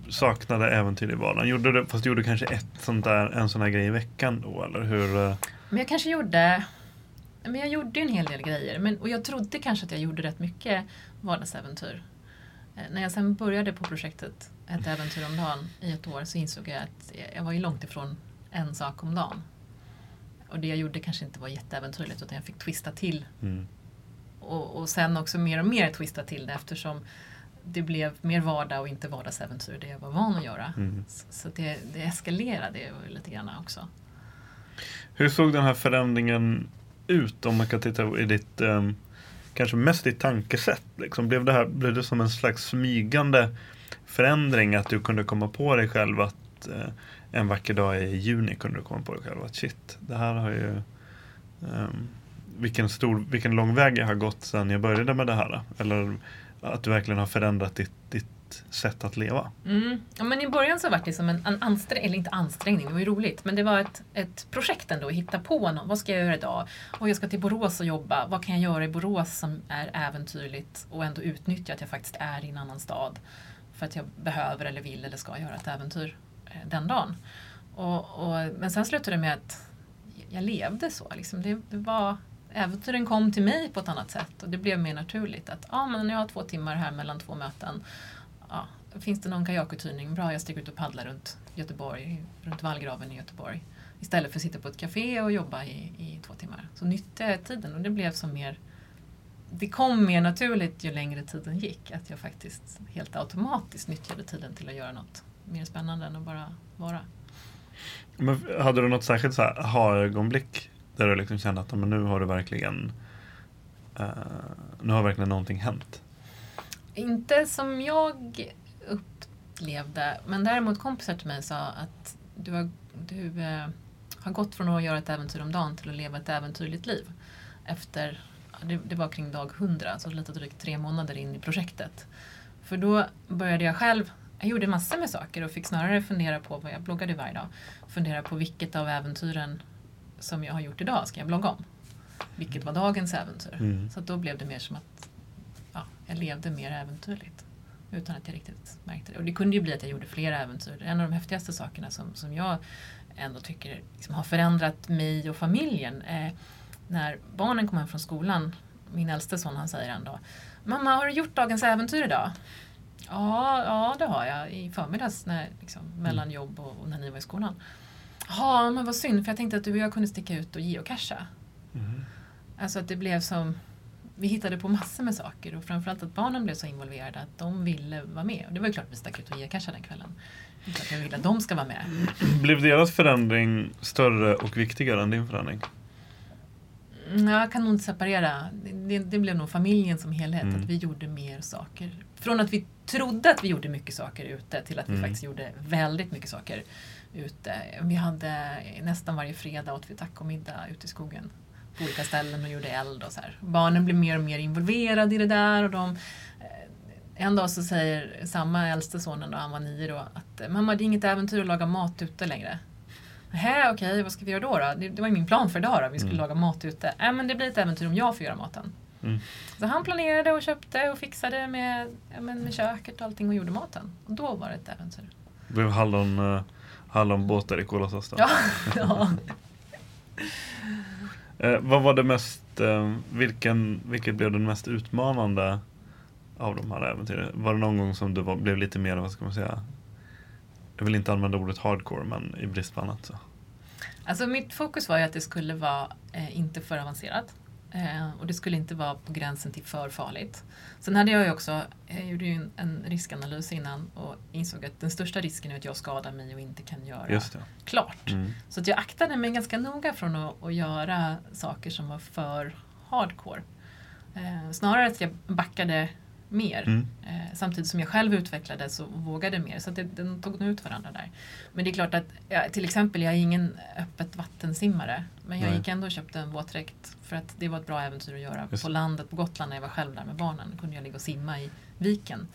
saknade äventyr i vardagen. Gjorde du, fast du gjorde kanske ett sånt där, en sån här grej i veckan då, eller hur? eh? Men jag kanske gjorde men jag gjorde en hel del grejer men, och jag trodde kanske att jag gjorde rätt mycket vardagsäventyr. Eh, när jag sen började på projektet Ett äventyr om dagen i ett år så insåg jag att jag var ju långt ifrån en sak om dagen. Och det jag gjorde kanske inte var jätteäventyrligt utan jag fick twista till. Mm. Och, och sen också mer och mer twista till det eftersom det blev mer vardag och inte vardagsäventyr, det jag var van att göra. Mm. Så, så det, det eskalerade lite grann också. Hur såg den här förändringen ut om man kan titta i ditt um, kanske mest ditt tankesätt? Liksom, blev, det här, blev det som en slags smygande förändring att du kunde komma på dig själv att uh, en vacker dag i juni kunde du komma på dig själv att shit, det här har ju um, vilken, stor, vilken lång väg jag har gått sedan jag började med det här. Eller att du verkligen har förändrat ditt, ditt sätt att leva. Mm. Ja, men I början så var det som en, en ansträngning, eller inte ansträngning, det var ju roligt, men det var ett, ett projekt ändå att hitta på något. Vad ska jag göra idag? Och jag ska till Borås och jobba. Vad kan jag göra i Borås som är äventyrligt och ändå utnyttja att jag faktiskt är i en annan stad? För att jag behöver eller vill eller ska göra ett äventyr eh, den dagen. Och, och, men sen slutade det med att jag levde så. Liksom. Det, det var äventyren kom till mig på ett annat sätt och det blev mer naturligt att ah, men jag har två timmar här mellan två möten. Ja, finns det någon kajakuthyrning? Bra, jag sticker ut och paddlar runt Göteborg, runt vallgraven i Göteborg. Istället för att sitta på ett café och jobba i, i två timmar. Så nyttjade jag tiden och det blev som mer det kom mer naturligt ju längre tiden gick. Att jag faktiskt helt automatiskt nyttjade tiden till att göra något mer spännande än att bara vara. Men hade du något särskilt så här aha-ögonblick där du liksom kände att men nu har du verkligen uh, nu har verkligen någonting hänt? Inte som jag upplevde, men däremot kompisar till mig sa att du har, du, uh, har gått från att göra ett äventyr om dagen till att leva ett äventyrligt liv. Efter, det, det var kring dag 100, så lite drygt tre månader in i projektet. För då började jag själv jag gjorde massor med saker och fick snarare fundera på vad jag bloggade varje dag. Fundera på vilket av äventyren som jag har gjort idag ska jag blogga om. Vilket var dagens äventyr. Mm. Så då blev det mer som att ja, jag levde mer äventyrligt. Utan att jag riktigt märkte det. Och det kunde ju bli att jag gjorde fler äventyr. En av de häftigaste sakerna som, som jag ändå tycker liksom har förändrat mig och familjen. Eh, när barnen kom hem från skolan, min äldste son han säger ändå Mamma, har du gjort dagens äventyr idag? Ja, ja det har jag. I förmiddags när, liksom, mellan jobb och, och när ni var i skolan. Ja, men vad synd för jag tänkte att du och jag kunde sticka ut och geocacha. Mm. Alltså att det blev som vi hittade på massor med saker och framförallt att barnen blev så involverade att de ville vara med. Och det var ju klart att vi stack ut och geocachade den kvällen. Att jag vill att de ska vara med. Blev deras förändring större och viktigare än din förändring? Mm, jag kan nog inte separera. Det, det blev nog familjen som helhet. Mm. Att vi gjorde mer saker. Från att vi trodde att vi gjorde mycket saker ute till att vi mm. faktiskt gjorde väldigt mycket saker ute. Vi hade nästan varje fredag åt vi tacomiddag ute i skogen på olika ställen och gjorde eld och så här. Barnen blev mer och mer involverade i det där och de eh, en dag så säger samma äldste sonen, då, han var nio då, att mamma det är inget äventyr att laga mat ute längre. Hä, okej, okay, vad ska vi göra då? då? Det, det var min plan för idag då, vi skulle mm. laga mat ute. Äh, men det blir ett äventyr om jag får göra maten. Mm. Så han planerade och köpte och fixade med, ja, med köket och allting och gjorde maten. Och då var det ett äventyr. Det blev hallon, uh, hallonbåtar i Kolosås Ja. <laughs> ja. Eh, vad var det mest, eh, vilken, vilket blev den mest utmanande av de här äventyren? Var det någon gång som du var, blev lite mer, vad ska man säga, jag vill inte använda ordet hardcore men i brist på annat så. Alltså mitt fokus var ju att det skulle vara eh, inte för avancerat. Eh, och det skulle inte vara på gränsen till för farligt. Sen hade jag ju också, jag gjorde ju en, en riskanalys innan och insåg att den största risken är att jag skadar mig och inte kan göra klart. Mm. Så att jag aktade mig ganska noga från att, att göra saker som var för hardcore. Eh, snarare att jag backade mer. Mm. Eh, samtidigt som jag själv utvecklades och vågade mer. Så det, den tog ut varandra där. Men det är klart att ja, till exempel, jag är ingen öppet vattensimmare. Men jag Nej. gick ändå och köpte en våtdräkt för att det var ett bra äventyr att göra. Just. På landet på Gotland när jag var själv där med barnen kunde jag ligga och simma i viken.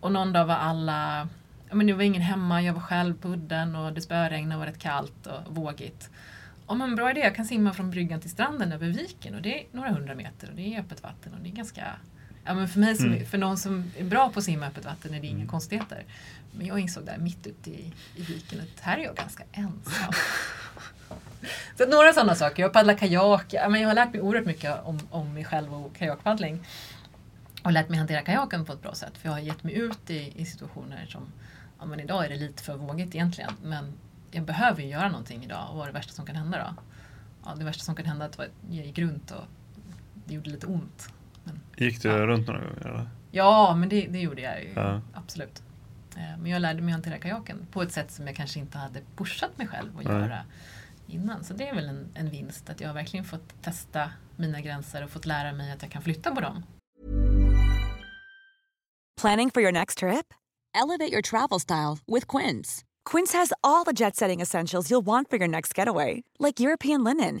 Och någon dag var alla Ja, men det var ingen hemma, jag var själv på udden och det spöregnade och var rätt kallt och vågigt. Ja, men bra idé, jag kan simma från bryggan till stranden över viken och det är några hundra meter och det är öppet vatten och det är ganska Ja, men för, mig som, mm. för någon som är bra på att simma öppet vatten är det inga mm. konstigheter. Men jag insåg där mitt ute i, i viken att här är jag ganska ensam. <laughs> Så några sådana saker. Jag paddlar kajak. Ja, men jag har lärt mig oerhört mycket om, om mig själv och kajakpaddling. och lärt mig hantera kajaken på ett bra sätt. För jag har gett mig ut i, i situationer som, ja men idag är det lite för vågigt egentligen. Men jag behöver ju göra någonting idag och vad är det värsta som kan hända då? Ja, det värsta som kan hända är att jag gick runt och det gjorde lite ont. Men, Gick du ja. runt några gånger? Eller? Ja, men det, det gjorde jag ju. Ja. Absolut. Eh, men jag lärde mig hantera kajaken på ett sätt som jag kanske inte hade pushat mig själv att Nej. göra innan. Så det är väl en, en vinst, att jag verkligen fått testa mina gränser och fått lära mig att jag kan flytta på dem. Planning for your next trip? Elevate your travel style with Quince. Quince has all the jet setting essentials you'll want for your next getaway. Like European linen,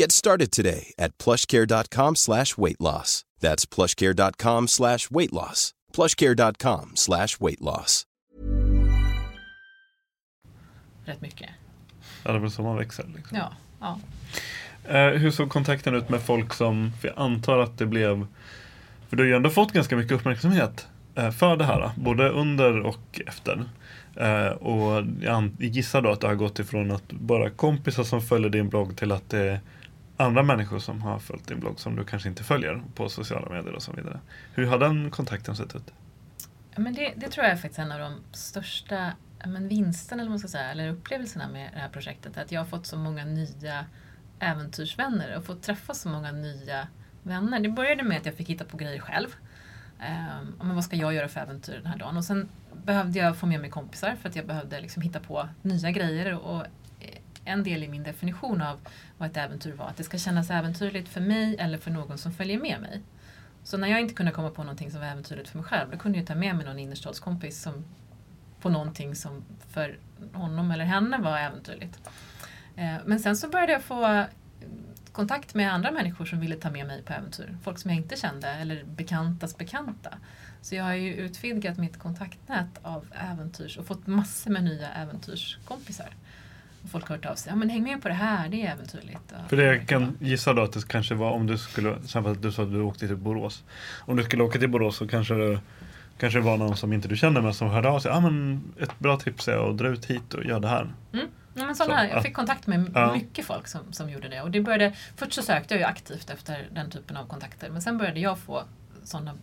Get started today at plushcare.com slash weight loss. That's plushcare.com slash weight loss. plushcare.com slash weight loss. Rätt mycket. Ja, det är väl så man växer. Liksom. Ja, ja. Eh, hur såg kontakten ut med folk som, för jag antar att det blev, för du har ju ändå fått ganska mycket uppmärksamhet eh, för det här, både under och efter. Eh, och jag gissar då att det har gått ifrån att bara kompisar som följer din blogg till att det andra människor som har följt din blogg som du kanske inte följer på sociala medier och så vidare. Hur har den kontakten sett ut? men det, det tror jag är faktiskt en av de största men vinsten eller, man ska säga, eller upplevelserna med det här projektet. Att jag har fått så många nya äventyrsvänner och fått träffa så många nya vänner. Det började med att jag fick hitta på grejer själv. Um, men vad ska jag göra för äventyr den här dagen? Och sen behövde jag få med mig kompisar för att jag behövde liksom hitta på nya grejer. Och en del i min definition av vad ett äventyr var, att det ska kännas äventyrligt för mig eller för någon som följer med mig. Så när jag inte kunde komma på någonting som var äventyrligt för mig själv, då kunde jag ta med mig någon innerstadskompis som på någonting som för honom eller henne var äventyrligt. Eh, men sen så började jag få kontakt med andra människor som ville ta med mig på äventyr. Folk som jag inte kände eller bekantas bekanta. Så jag har ju utvidgat mitt kontaktnät av äventyrs och fått massor med nya äventyrskompisar. Folk har hört av sig. Ja men häng med på det här, det är äventyrligt. För det jag kan gissa då att det kanske var om du skulle, att du sa att du åkte till Borås. Om du skulle åka till Borås så kanske du Kanske det var någon som inte du känner men som hörde av sig. Ah, men ett bra tips är att dra ut hit och göra det här. Mm. Ja, men sådana, så, jag fick kontakt med ja. mycket folk som, som gjorde det. Och det började, först så sökte jag ju aktivt efter den typen av kontakter. Men sen började jag få sådana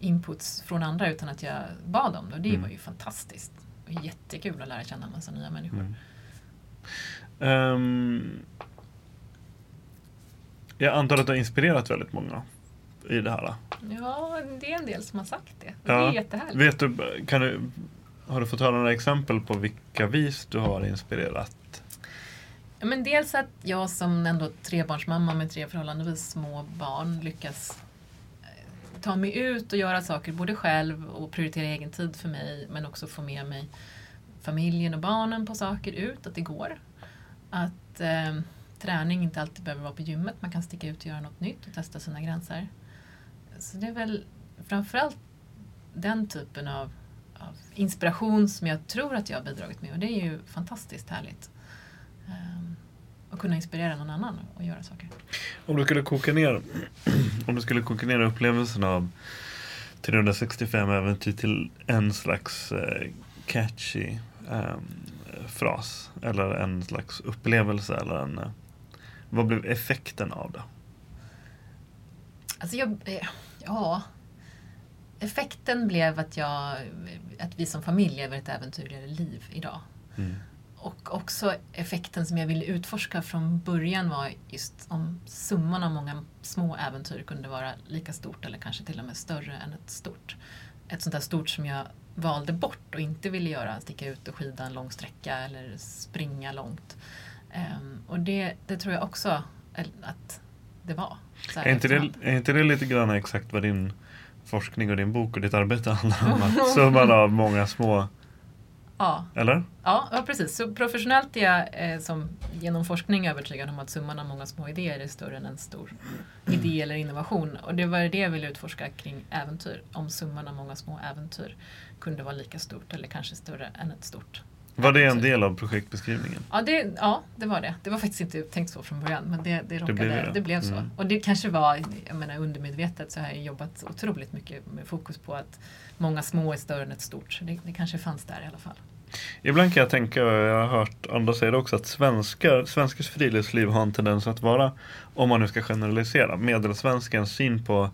inputs från andra utan att jag bad om det. Och det mm. var ju fantastiskt. Jättekul att lära känna en massa nya människor. Mm. Um, jag antar att du har inspirerat väldigt många i det här? Ja, det är en del som har sagt det. Ja. Det är jättehärligt. Vet du, kan du, har du fått höra några exempel på vilka vis du har inspirerat? Ja, men dels att jag som ändå trebarnsmamma med tre förhållandevis små barn lyckas eh, ta mig ut och göra saker både själv och prioritera egen tid för mig men också få med mig familjen och barnen på saker ut, att det går. Att eh, träning inte alltid behöver vara på gymmet, man kan sticka ut och göra något nytt och testa sina gränser. Så det är väl framförallt den typen av, av, inspiration som jag tror att jag har bidragit med och det är ju fantastiskt härligt. Um, att kunna inspirera någon annan att göra saker. Om du skulle koka ner, <clears throat> om du skulle koka ner upplevelsen av 365 äventyr till en slags eh, catchy um, fras eller en slags upplevelse eller en eh, vad blev effekten av det? Alltså jag, eh, ja, effekten blev att, jag, att vi som familj lever ett äventyrligare liv idag. Mm. Och också effekten som jag ville utforska från början var just om summan av många små äventyr kunde vara lika stort eller kanske till och med större än ett stort. Ett sånt där stort som jag valde bort och inte ville göra, sticka ut och skida en lång sträcka eller springa långt. Um, och det, det tror jag också att det var. Är inte det, är inte det lite grann exakt vad din forskning och din bok och ditt arbete handlar om? <laughs> Att summan av många små Ja. Eller? Ja, ja, precis. Så professionellt är jag eh, som genom forskning övertygad om att summan av många små idéer är större än en stor idé eller innovation. Och det var det jag ville utforska kring äventyr. Om summan av många små äventyr kunde vara lika stort eller kanske större än ett stort var det en del av projektbeskrivningen? Ja det, ja, det var det. Det var faktiskt inte tänkt så från början men det, det, råkade, det, blev, det. det blev så. Mm. Och det kanske var, jag menar undermedvetet så har jag jobbat otroligt mycket med fokus på att många små är större än ett stort. Så det, det kanske fanns där i alla fall. Ibland kan jag tänka, och jag har hört andra säga det också, att svenskar, svenskars friluftsliv har en tendens att vara, om man nu ska generalisera, medelsvenskens syn på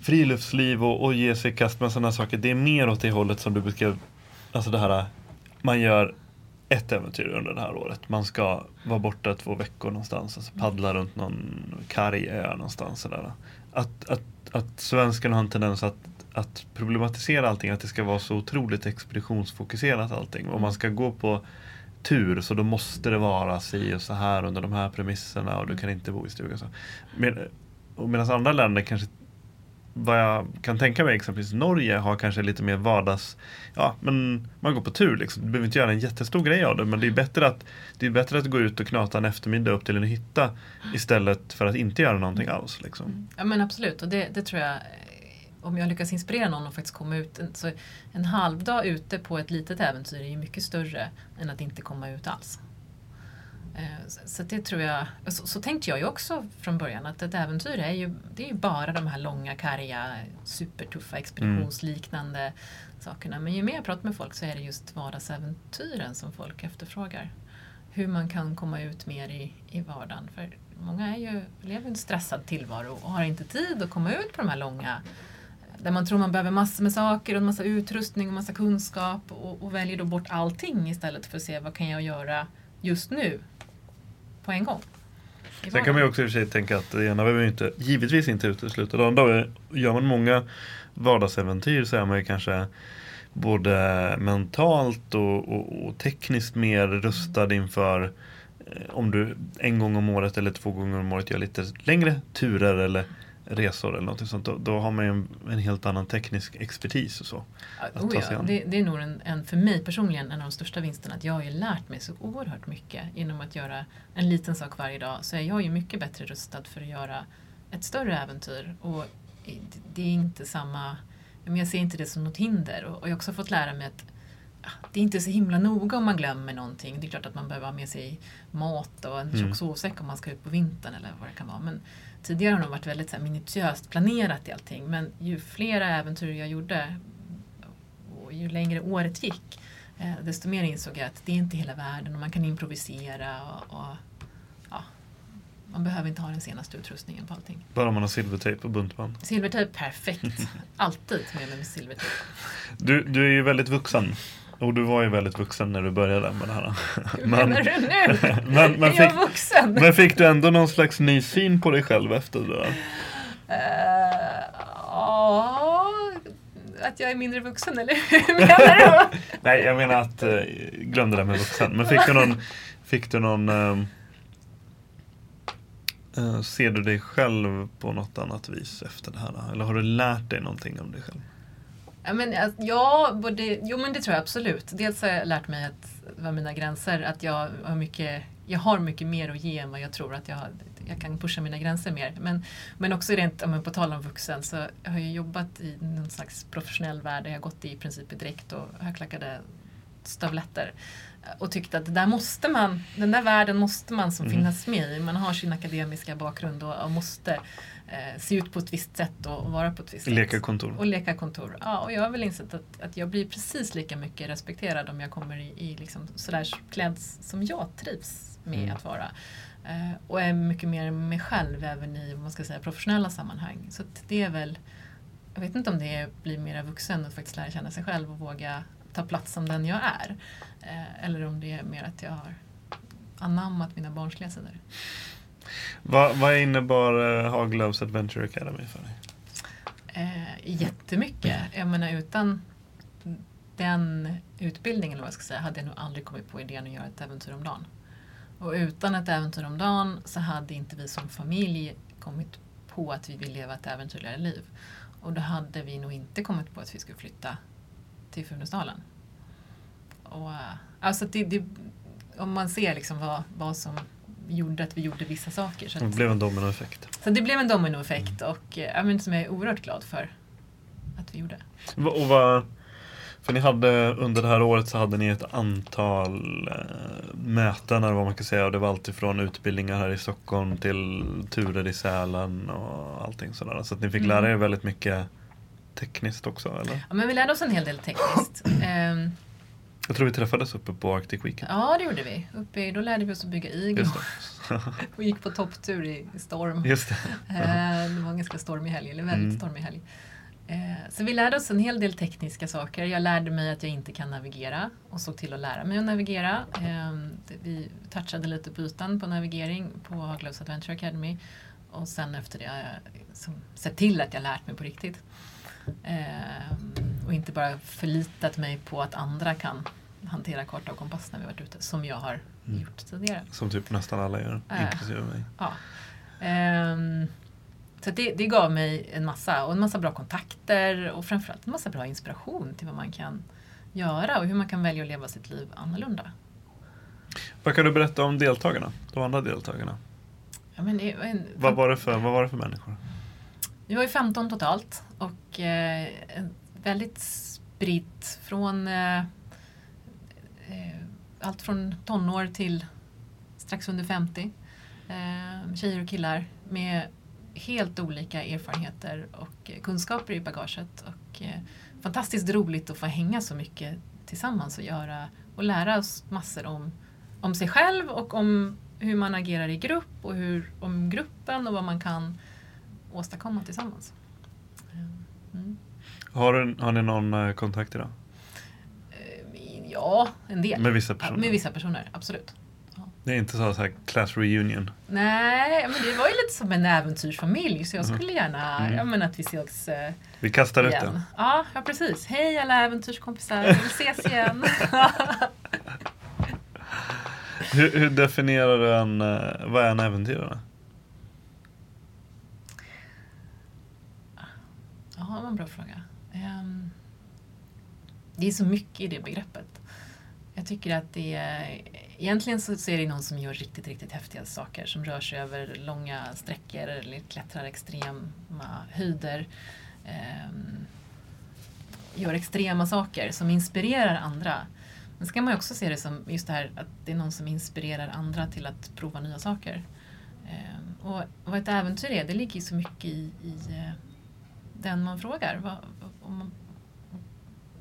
friluftsliv och, och ge sig i kast med sådana saker. Det är mer åt det hållet som du beskrev Alltså det här, man gör ett äventyr under det här året. Man ska vara borta två veckor någonstans, alltså paddla runt någon karg ö någonstans. Sådär. Att, att, att svenskarna har en tendens att, att problematisera allting, att det ska vara så otroligt expeditionsfokuserat allting. Om man ska gå på tur så då måste det vara si och så här under de här premisserna och du kan inte bo i stuga. Så. Med, medan andra länder kanske vad jag kan tänka mig exempelvis Norge har kanske lite mer vardags, ja men man går på tur liksom. Du behöver inte göra en jättestor grej av det men det är bättre att, det är bättre att gå ut och knata en eftermiddag upp till en hytta istället för att inte göra någonting alls. Liksom. Mm. Ja men absolut och det, det tror jag om jag lyckas inspirera någon att faktiskt komma ut, så en halvdag ute på ett litet äventyr är ju mycket större än att inte komma ut alls. Eh, så det tror jag, så, så, tänkte jag ju också från början att ett äventyr är ju, det är ju bara de här långa, karga, supertuffa, expeditionsliknande mm. sakerna. Men ju mer jag pratar med folk så är det just vardagsäventyren som folk efterfrågar. Hur man kan komma ut mer i, i vardagen. För många är ju, lever en stressad tillvaro och har inte tid att komma ut på de här långa där man tror man behöver massor med saker och en massa utrustning och massa kunskap och, och väljer då bort allting istället för att se vad kan jag göra just nu på en gång. Sen kan man ju också i och för sig tänka att det ena behöver inte, givetvis inte utesluta det andra. Gör man många vardagsäventyr så är man ju kanske både mentalt och, och, och tekniskt mer rustad inför eh, om du en gång om året eller två gånger om året gör lite längre turer eller resor eller något sånt. Då, då har man ju en, en, helt annan teknisk expertis och så. Oh ja, det, det, är nog en, en, för mig personligen en av de största vinsterna. Att jag har ju lärt mig så oerhört mycket genom att göra en liten sak varje dag. Så är jag ju mycket bättre rustad för att göra ett större äventyr. Och det är inte samma, jag ser inte det som något hinder. Och jag har också fått lära mig att det är inte så himla noga om man glömmer någonting. Det är klart att man behöver ha med sig mat och en tjock mm. sovsäck om man ska ut på vintern eller vad det kan vara. Men tidigare har det varit väldigt så här, minutiöst planerat i allting. Men ju flera äventyr jag gjorde och ju längre året gick eh, desto mer insåg jag att det är inte hela världen och man kan improvisera. Och, och ja, man behöver inte ha den senaste utrustningen på allting. Bara man har silvertejp och buntband? Silvertejp, perfekt. <laughs> Alltid med mig med silvertejp. Du, du är ju väldigt vuxen. Och du var ju väldigt vuxen när du började med det här. Hur menar du nu? <laughs> men, men, fick, är jag vuxen? Men fick du ändå någon slags ny syn på dig själv efter det där? Uh, ja, att jag är mindre vuxen eller hur <laughs> menar du? <laughs> Nej, jag menar att, uh, glöm det där med vuxen. Men fick du någon, fick du någon uh, ser du dig själv på något annat vis efter det här? Eller har du lärt dig någonting om dig själv? Ja, men, ja, både, jo men det tror jag absolut. Dels har jag lärt mig att vad mina gränser, att jag har mycket jag har mycket mer att ge än vad jag tror att jag, jag kan pusha mina gränser mer. Men, men också rent, om på tal om vuxen, så jag har jag jobbat i någon slags professionell värld. Jag har gått i princip i dräkt och högklackade stövletter. Och tyckt att det där måste man, den där världen måste man som mm. finnas med i. Man har sin akademiska bakgrund och, och måste eh, se ut på ett visst sätt och, vara på ett visst sätt. Leka kontor. Och leka kontor. Ja, och jag har väl insett att, att jag blir precis lika mycket respekterad om jag kommer i, i liksom sådär klädd som jag trivs med Mm. att vara. Eh, och är mycket mer mig själv även i man ska säga, professionella sammanhang. Så det är väl, jag vet inte om det blir mer vuxen att faktiskt lära känna sig själv och våga ta plats som den jag är. Eh, eller om det är mer att jag har anammat mina barnsliga sidor. Vad, vad innebar eh, Haglöfs Adventure Academy för dig? Eh, jättemycket. Jag menar utan den utbildningen eller vad jag ska säga, hade jag nog aldrig kommit på idén att göra ett äventyr om dagen. Och utan ett äventyr om dagen så hade inte vi som familj kommit på att vi vill leva ett äventyrligare liv. Och då hade vi nog inte kommit på att vi skulle flytta till Funäsdalen. Och, eh, alltså det, det, om man ser liksom vad, vad som gjorde att vi gjorde vissa saker. Så Det blev en dominoeffekt. så det blev en dominoeffekt och eh, ja, men som jag är oerhört glad för att vi gjorde. Och vad, för ni hade under det här året så hade ni ett antal eh, möten eller vad man kan säga. Och det var alltifrån utbildningar här i Stockholm till turer i Sälen och allting sådär. Så att ni fick Mm. lära er väldigt mycket tekniskt också eller? Ja, men vi lärde oss en hel del tekniskt. <clears throat> Ehm, Jag tror vi träffades uppe på Arctic Weekend. ja, det gjorde vi. Uppe då lärde vi oss att bygga iglo <laughs> och gick på topptur i, i storm. Just det. Eh, det var en ganska stormig helg, eller väldigt Mm. stormig helg. Eh, Så vi lärde oss en hel del tekniska saker. Jag lärde mig att jag inte kan navigera och såg till att lära mig att navigera. Eh, det- Vi touchade lite på ytan på navigering på Haglöfs Adventure Academy. Och sen efter det har jag liksom sett till att jag lärt mig på riktigt. Och inte bara förlitat mig på att andra kan hantera karta och kompass när vi varit ute, som jag har Mm. gjort tidigare. Som typ nästan alla gör, Äh. inklusive mig. Ja. Ehm, så det, det gav mig en massa, och en massa bra kontakter och framförallt en massa bra inspiration till vad man kan göra och hur man kan välja att leva sitt liv annorlunda. Vad kan du berätta om deltagarna? De andra deltagarna? Ja, men en, Vad var det för, vad var det för människor? Vi var ju 15 totalt och eh, en väldigt spritt från eh, eh, allt från tonår till strax under 50. Eh, tjejer och killar med helt olika erfarenheter och kunskaper i bagaget. Och, eh, fantastiskt roligt att få hänga så mycket tillsammans och göra och lära oss massor om, om sig själv och om hur man agerar i grupp och hur, om gruppen och vad man kan åstadkomma tillsammans. Eh, mm. Har, du, har ni någon eh, kontakt idag? Eh, Ja, en del. Med vissa Ja, personer? med vissa personer, absolut. Det är inte så, så här class reunion? Nej, men det var ju lite som en äventyrsfamilj så jag skulle gärna Mm. ja, men att vi ses eh, Vi kastar ut igen. den. Ja, ja, precis. Hej alla äventyrskompisar, vi ses igen. <laughs> Hur, hur definierar du en, eh, vad är en äventyrare? Ja, det var en bra fråga. Det är så mycket i det begreppet. Jag tycker att det är... Egentligen så så är det någon som gör riktigt, riktigt häftiga saker. Som rör sig över långa sträckor eller klättrar extrema höjder. Eh, gör extrema saker som inspirerar andra. Men så kan man ju också se det som just det här att det är någon som inspirerar andra till att prova nya saker. Eh, och vad ett äventyr är, det ligger ju så mycket i, i eh, den man frågar. Vad, om man,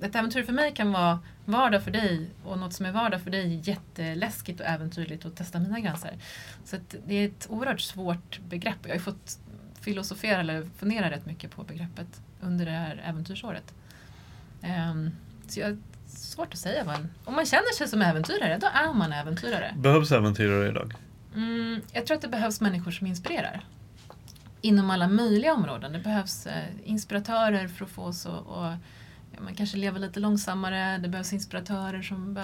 ett äventyr för mig kan vara vardag för dig och något som är vardag för dig är jätteläskigt och äventyrligt att testa mina gränser. Så det är ett oerhört svårt begrepp. Jag har ju fått filosofera eller fundera rätt mycket på begreppet under det här äventyrsåret. Ehm, så jag svårt att säga en... Om man känner sig som äventyrare, då är man äventyrare. Behövs äventyrare idag? Mm, jag tror att det behövs människor som inspirerar. Inom alla möjliga områden. Det behövs eh, inspiratörer för att få oss att och, man kanske leva lite långsammare. Det behövs inspiratörer som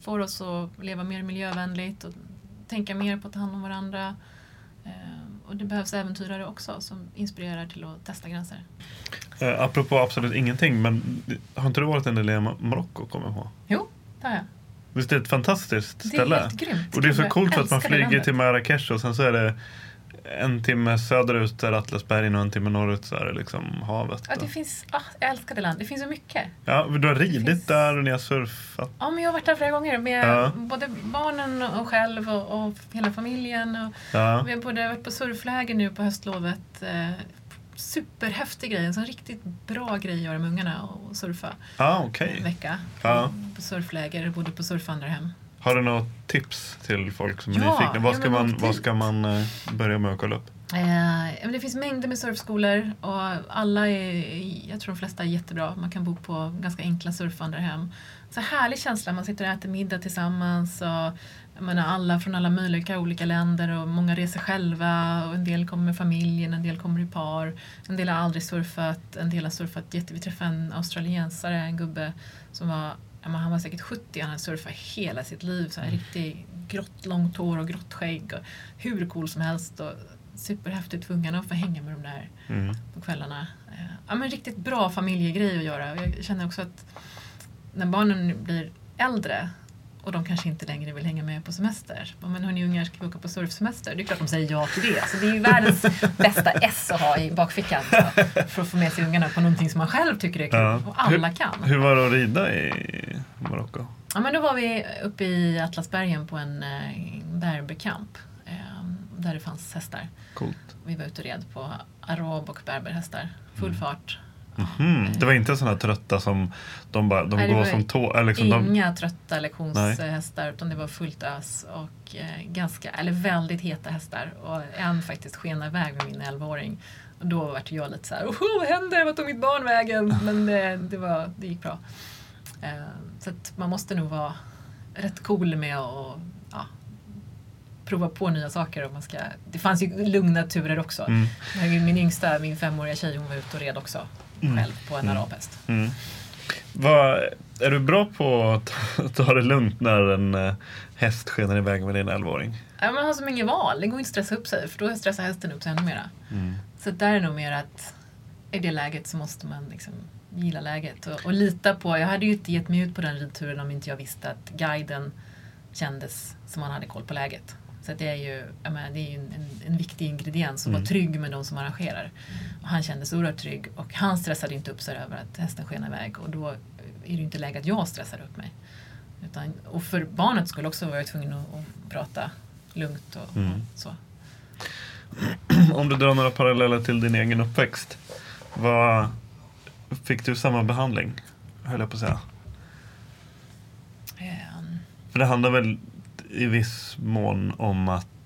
får oss att leva mer miljövänligt och tänka mer på att ta hand om varandra. Eh, och det behövs äventyrare också som inspirerar till att testa gränser. Eh, apropå absolut ingenting, men har inte du varit en del i Ma- Marocko kommer jag ihåg? Jo, det har jag. Visst är det ett fantastiskt Det är ställe? helt grymt. Och det är så coolt för att man flyger till Marrakesh och sen så är det en timme söderut är Atlasbergen och en timme norrut så är det liksom havet. Ja, det finns, ah, jag älskar det land. Det finns så mycket. Ja, du har ridit finns- där och ni har surfat. Ja, men jag har varit där flera gånger med Ja. både barnen och själv och, och hela familjen. Och Ja. Vi har både varit på surfläger nu på höstlovet. Eh, superhäftig grej, en sån riktigt bra grej att göra med ungarna och surfa Ja, okej. en vecka. Ja. På surfläger, bodde på surfvandrarhem. Har du något tips till folk som är Ja, nyfikna? Vad ska, man, vad ska man eh, börja med att kolla upp? Eh, det finns mängder med surfskolor och alla är, jag tror de flesta är jättebra. Man kan bo på ganska enkla surfvandrarhem. Så härlig känsla, man sitter och äter middag tillsammans. Och, jag menar, alla från alla möjliga olika länder och många reser själva och en del kommer med familjen, en del kommer i par. En del har aldrig surfat, en del har surfat jätte... Vi träffade en australiensare, en gubbe som var men han var säkert 70, han hade surfat hela sitt liv. Så här, riktigt grått, långt hår och grått skägg. Och hur cool som helst. Och superhäftigt för ungarna att få hänga med dem där Mm. på kvällarna. Eh, Ja, men riktigt bra familjegrej att göra. Jag känner också att när barnen blir äldre och de kanske inte längre vill hänga med på semester. Men hörni ungar, ska vi åka på surfsemester? Det är klart de säger ja till det. Så det är ju världens <laughs> bästa S att ha i bakfickan. Så, för att få med sig ungarna på någonting som man själv tycker är kul. Ja. Och alla hur, kan. Hur var det att rida i Marocko? Ja, men då var vi uppe i Atlasbergen på en eh, berberkamp. Eh, där det fanns hästar. Coolt. Vi var ute och red på arab och berberhästar. Full fart. Mm. Det var inte sådana trötta som de, bara, de Nej, går som tå... Liksom de, Inga trötta lektionshästar utan det var fullt ös och eh, ganska, eller väldigt heta hästar. Och en faktiskt skenade iväg med min 11-åring. Och då var jag lite så här, oh, vad händer? Vad tog mitt barn vägen? Men det, det, var, det gick bra. Eh, så man måste nog vara rätt cool med att prova på nya saker. Och man ska, det fanns ju lugna turer också. Mm. Min yngsta, min femåriga tjej, hon var ute och red också själv på en arabhäst. Mm. Vad, är du bra på att <laughs> ta- det lugnt när en eh, häst skenar iväg med din 11-åring? Ja, man har som inget val. Det går inte att stressa upp sig för då stressar hästen upp sig ännu mera. Så där är nog mer att i det läget så måste man liksom gilla läget och, och lita på. Jag hade ju inte gett mig ut på den ridturen om inte jag visste att guiden kändes som han hade koll på läget. Så det är ju, menar, det är ju en, en, viktig ingrediens att vara trygg med de som arrangerar. Och han kändes oerhört trygg och han stressade inte upp sig över att hästen sken iväg och då är det ju inte läge att jag stressar upp mig. Utan, och för barnet skulle också vara jag tvungen att, att prata lugnt och, och så. <clears throat> Om du drar några paralleller till din egen uppväxt. Vad, fick du samma behandling? Höll jag på att säga. Ehm, För det handlar väl i viss mån om att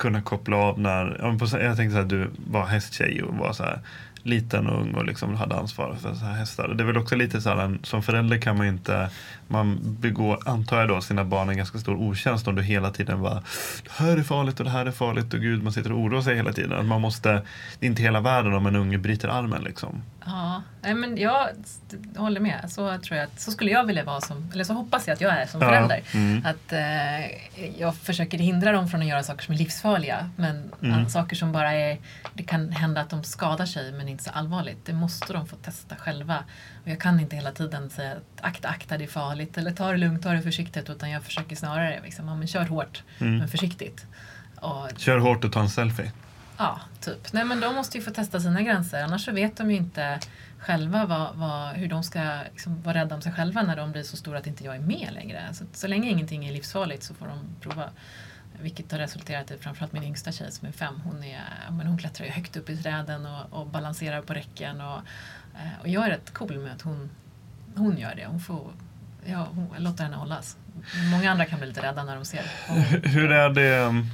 kunna koppla av när, jag tänkte så här, du var hästtjej och var så här liten och ung och liksom hade ansvar för så här hästar. Det är väl också lite så här, som förälder kan man ju inte, man begår, antar jag då, sina barn en ganska stor otjänst om du hela tiden bara, det här är farligt och det här är farligt och gud, man sitter och oroar sig hela tiden. Man måste, det är inte hela världen om en unge bryter armen liksom. Ja, men jag håller med. Så, tror jag att, så skulle jag vilja vara som, eller så hoppas jag att jag är som Ja, förälder. mm. Att eh, jag försöker hindra dem från att göra saker som är livsfarliga. Men Mm. saker som bara är, det kan hända att de skadar sig men inte så allvarligt. Det måste de få testa själva. Och jag kan inte hela tiden säga att akta, akta det är farligt eller ta det lugnt, ta det försiktigt. Utan jag försöker snarare, liksom, ja, men kör hårt Mm. men försiktigt. Och Kör hårt och ta en selfie. Ja, typ. Nej, men de måste ju få testa sina gränser. Annars så vet de ju inte själva vad, vad, hur de ska liksom, vara rädda om sig själva när de blir så stora att inte jag är med längre. Så, så länge ingenting är livsfarligt så får de prova. Vilket har resulterat i framförallt min yngsta tjej som är fem. Hon, är, men hon klättrar ju högt upp i träden och, och balanserar på räcken. Och, eh, och jag är rätt cool med att hon, hon gör det. Hon får, ja, hon, jag låter henne hållas. Många andra kan bli lite rädda när de ser. Hur- Hur är det?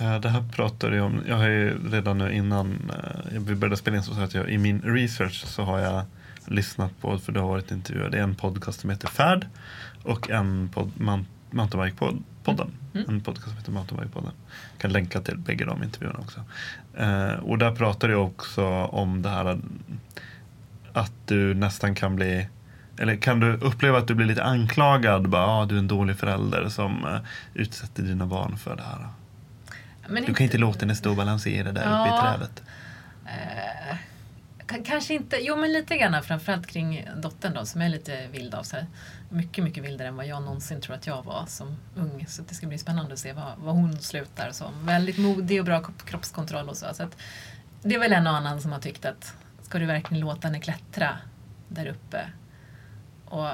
Eh, det här pratade jag om. Jag har ju redan nu innan eh, vi började spela in så att jag i min research så har jag lyssnat på, för det har varit intervjuer, det är en podcast som heter Färd och en podd. man, Mountainbike-podden. En podcast som heter Mountainbike-podden. Jag kan länka till bägge de intervjuerna också. Eh, och där pratade jag också om det här att du nästan kan bli eller kan du uppleva att du blir lite anklagad? Bara, ah, du är en dålig förälder som eh, utsätter dina barn för det här. Men Du kan inte låta henne stå och balansera där uppe i Ja. trädet. K- kanske inte, jo men lite grann framförallt kring dottern då som är lite vild av sig. Mycket, mycket vildare än vad jag någonsin tror att jag var som ung. Så det ska bli spännande att se vad, vad hon slutar som. Väldigt modig och bra kroppskontroll och så. så att, det är väl en och annan som har tyckt att ska du verkligen låta henne klättra där uppe? Och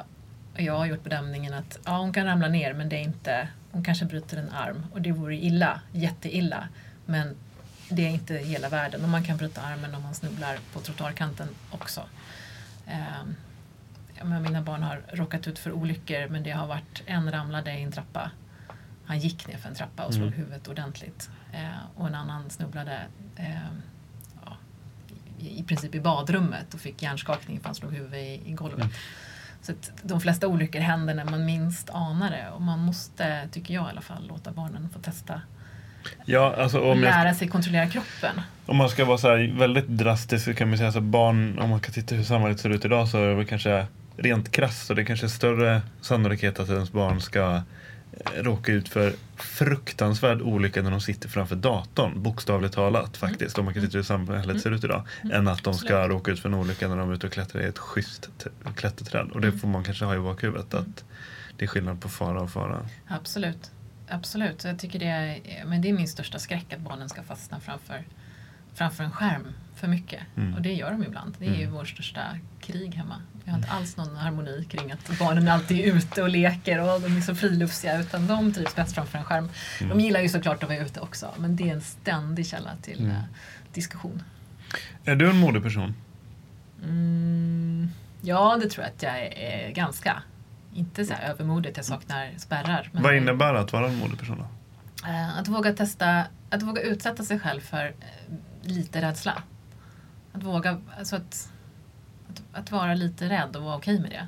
och jag har gjort bedömningen att ja, hon kan ramla ner men det är inte, hon kanske bryter en arm och det vore illa, jätteilla. Men det är inte hela världen och man kan bryta armen om man snubblar på trottoarkanten också. Men mina barn har råkat ut för olyckor men det har varit en ramlade i en trappa. Han gick ner för en trappa och slog huvudet ordentligt. Eh, och en annan snubblade ehm, ja, i, i princip i badrummet och fick hjärnskakning för han slog huvudet i, i golvet. Så att de flesta olyckor händer när man minst anar det och man måste, tycker jag i alla fall, låta barnen få testa Ja, alltså om, jag, lära sig kontrollera kroppen. om man ska vara så väldigt drastisk så kan man säga att barn, om man kan titta hur samhället ser ut idag så är det kanske rent krasst och det är kanske större sannolikhet att ens barn ska eh, råka ut för fruktansvärd olycka när de sitter framför datorn, bokstavligt talat faktiskt, om man kan titta hur samhället ser ut idag, än att de ska råka ut för en olycka när de är ute och klättrar i ett schysst klätterträd. Och det får man kanske ha i bakhuvudet, att det är skillnad på fara och fara. Absolut. Absolut. Jag tycker det är, men det är min största skräck att barnen ska fastna framför, framför en skärm för mycket. Mm. Och det gör de ibland. Det är ju vår största krig hemma. Vi har inte alls någon harmoni kring att barnen alltid är ute och leker och de är så friluftsiga utan de trivs bäst framför en skärm. De gillar ju såklart att vara ute också men det är en ständig källa till eh, diskussion. Är du en modeperson? Mm, ja, det tror jag att jag är ganska. Inte så här övermodigt, jag saknar spärrar. men- Vad innebär det att vara en modeperson då? Eh, Att våga testa, att våga utsätta sig själv för eh, lite rädsla. Att våga, alltså att, att, att vara lite rädd och vara okej med det.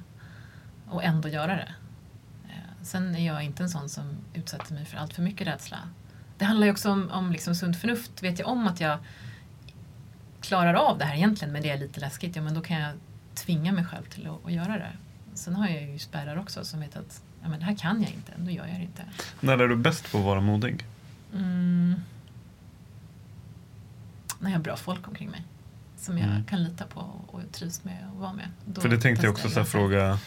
Och ändå göra det. Eh, Sen är jag inte en sån som utsätter mig för allt för mycket rädsla. Det handlar ju också om, om liksom sunt förnuft. Vet jag om att jag klarar av det här egentligen men det är lite läskigt, ja men då kan jag tvinga mig själv till att, att göra det. Sen har jag ju spärrar också som vet att ja, men det här kan jag inte, då gör jag det inte. När är du bäst på att vara modig? Mm. När jag har bra folk omkring mig. Som jag Mm. kan lita på och trivs med att vara med. Då För det tänkte jag också så fråga.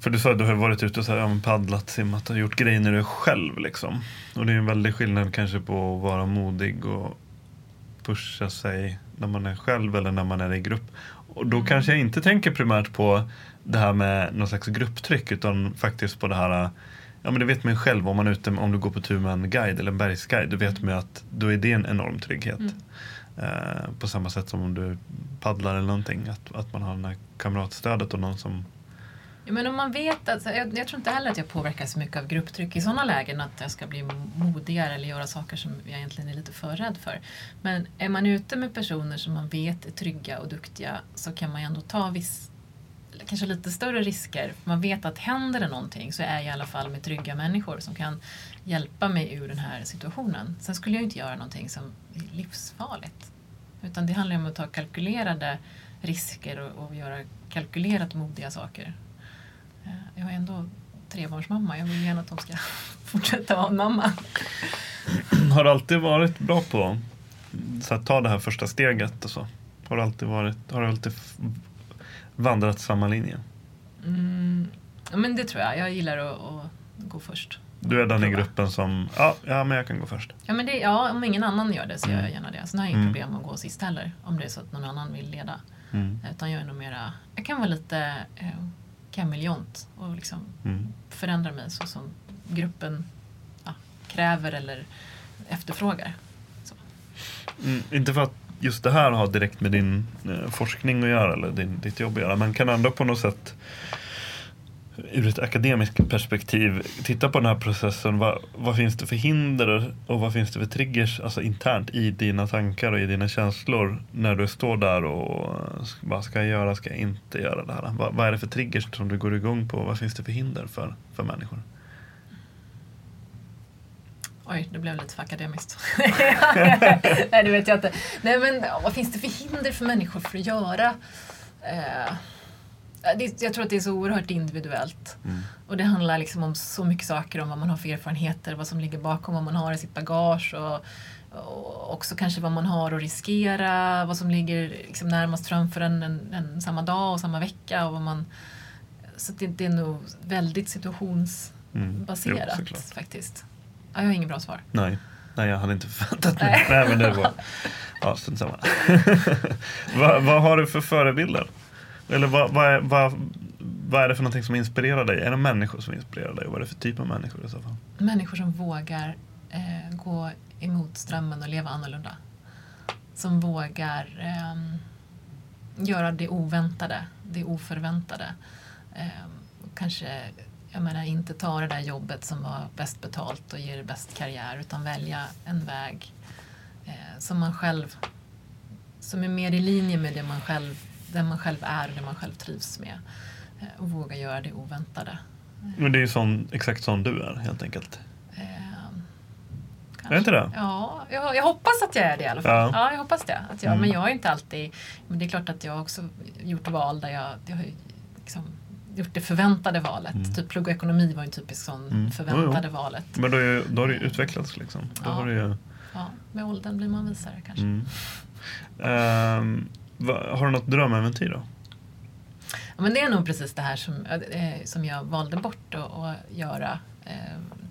För du sa att du har varit ute och så här, paddlat, simmat och gjort grejer när du är själv. Liksom. Och det är en väldig skillnad kanske på att vara modig och pusha sig när man är själv eller när man är i grupp. Och då kanske jag inte tänker primärt på det här med någon slags grupptryck utan faktiskt på det här Ja men det vet man ju själv om man är ute, om du går på tur med en guide eller en bergsguide. Då vet man ju att då är det en enorm trygghet. Eh, på samma sätt som om du paddlar eller någonting. Att, att man har det här kamratstödet och någon som Ja, men om man vet att, jag, jag tror inte heller att jag påverkas så mycket av grupptryck i sådana lägen att jag ska bli modigare eller göra saker som jag egentligen är lite för rädd för. Men är man ute med personer som man vet är trygga och duktiga så kan man ju ändå ta viss, kanske lite större risker. Man vet att händer det någonting så är jag i alla fall med trygga människor som kan hjälpa mig ur den här situationen. Sen skulle jag inte göra någonting som är livsfarligt. Utan det handlar om att ta kalkylerade risker och, och göra kalkylerat modiga saker. Eh, jag är ändå trebarnsmamma. Jag vill gärna att de ska <laughs> fortsätta vara mamma. Har du alltid varit bra på så att ta det här första steget och så? Har du alltid, varit, har du alltid vandrat samma linje? Mm, men det tror jag. Jag gillar att, att gå först. Du är den i gruppen som, ja, ja men jag kan gå först. Ja, men det, ja, om ingen annan gör det så gör jag gärna det. Sen har jag inget Mm. problem att gå sist heller. Om det är så att någon annan vill leda. Mm. Utan jag är nog mera, jag kan vara lite eh, kameleont och liksom Mm. förändra mig så som gruppen ja, kräver eller efterfrågar. Mm, inte för att just det här har direkt med din eh, forskning att göra eller din, ditt jobb att göra. Men kan ändå på något sätt ur ett akademiskt perspektiv titta på den här processen. Vad, vad finns det för hinder och vad finns det för triggers alltså internt i dina tankar och i dina känslor när du står där och vad ska jag göra, ska jag inte göra det här? Vad, vad är det för triggers som du går igång på? Vad finns det för hinder för, för människor? Oj, det blev lite för akademiskt. <laughs> Nej, det vet jag inte. Nej, men vad finns det för hinder för människor för att göra? Eh, det, jag tror att det är så oerhört individuellt. Och det handlar liksom om så mycket saker, om vad man har för erfarenheter, vad som ligger bakom, vad man har i sitt bagage och, och också kanske vad man har att riskera, vad som ligger liksom närmast framför en, en, en samma dag och samma vecka. Och vad man, så det, det är nog väldigt situationsbaserat Mm. Jo, faktiskt. Ja, jag har inget bra svar. Nej. Nej, jag hade inte <laughs> förväntat mig. Nej, men det var... <laughs> Ja, strunt samma. <laughs> vad, vad har du för förebilder? Eller vad, vad, är, vad, vad är det för någonting som inspirerar dig? Är det människor som inspirerar dig? Och vad är det för typ av människor i så fall? Människor som vågar eh, gå emot strömmen och leva annorlunda. Som vågar ehm, göra det oväntade, det oförväntade. Och kanske jag menar, inte ta det där jobbet som var bäst betalt och ger bäst karriär utan välja en väg eh, som man själv som är mer i linje med det man själv, den man själv är och det man själv trivs med. Eh, och våga göra det oväntade. Men det är ju sån, exakt sån du är helt enkelt. Ehm, Är det inte det? Ja, jag, jag hoppas att jag är det i alla fall. Ja. Ja, jag hoppas det. Att jag, Mm. Men jag är inte alltid... Men det är klart att jag också gjort val där jag, jag har liksom gjort det förväntade valet. Typ plugga ekonomi var en typisk sån Mm. förväntade Jo, jo. valet. Men då, är, då har ju utvecklats liksom. Då Ja. har du ju, Ja, med åldern blir man visare kanske. mm. Ehm, va, har du något drömäventyr då? Ja, men det är nog precis det här som, eh, som jag valde bort att, att göra eh,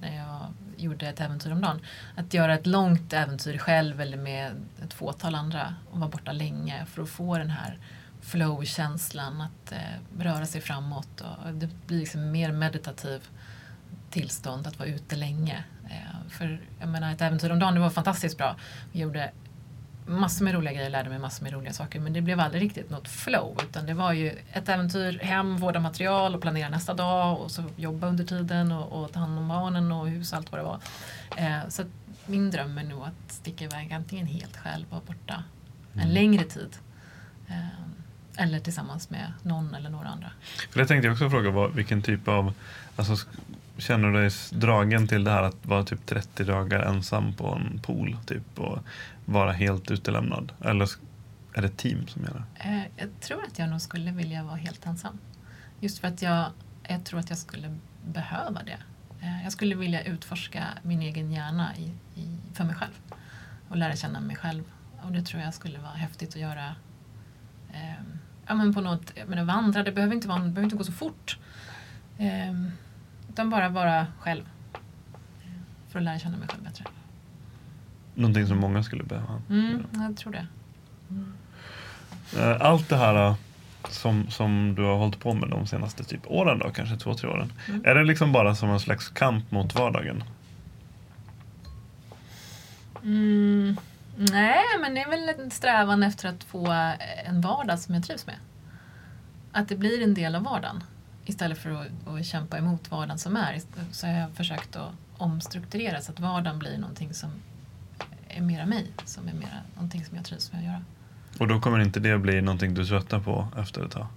när jag gjorde ett äventyr om dagen. Att göra ett långt äventyr själv eller med ett fåtal andra och vara borta länge för att få den här flow-känslan att eh, röra sig framåt. Och det blir liksom mer meditativ tillstånd att vara ute länge. Eh, för jag menar, ett äventyr om dagen det var fantastiskt bra. Vi gjorde massor med roliga grejer, lärde mig massor med roliga saker men det blev aldrig riktigt något flow utan det var ju ett äventyr, hem, vårda material och planera nästa dag och så jobba under tiden och, och ta hand om barnen och hus och allt vad det var. Eh, så min dröm är nog att sticka iväg antingen helt själv och borta en längre tid. Eh, eller tillsammans med någon eller några andra. För det tänkte jag också fråga, vad, vilken typ av, alltså, känner du dig dragen till det här att vara typ 30 dagar ensam på en pool typ och vara helt utelämnad? Eller är det team som gör det? Eh, jag tror att jag nog skulle vilja vara helt ensam. Just för att jag, jag tror att jag skulle behöva det. Eh, jag skulle vilja utforska min egen hjärna i, i, för mig själv. Och lära känna mig själv. Och det tror jag skulle vara häftigt att göra. Eh, ja, men på något, jag menar, vandra, det behöver inte, vara, det behöver inte gå så fort. Eh, utan bara vara själv. För att lära känna mig själv bättre. Någonting som många skulle behöva. Mm, jag tror det. Eh, Allt det här eh, som, som du har hållit på med de senaste typ åren då, kanske två, tre åren. Är det liksom bara som en slags kamp mot vardagen? Mm, nej, men det är väl en strävan efter att få en vardag som jag trivs med. Att det blir en del av vardagen. Istället för att, att kämpa emot vardagen som är. Så har jag försökt att omstrukturera så att vardagen blir någonting som är mera mig. Som är mera någonting som jag trivs med att göra. Och då kommer inte det bli någonting du tröttnar på efter ett tag?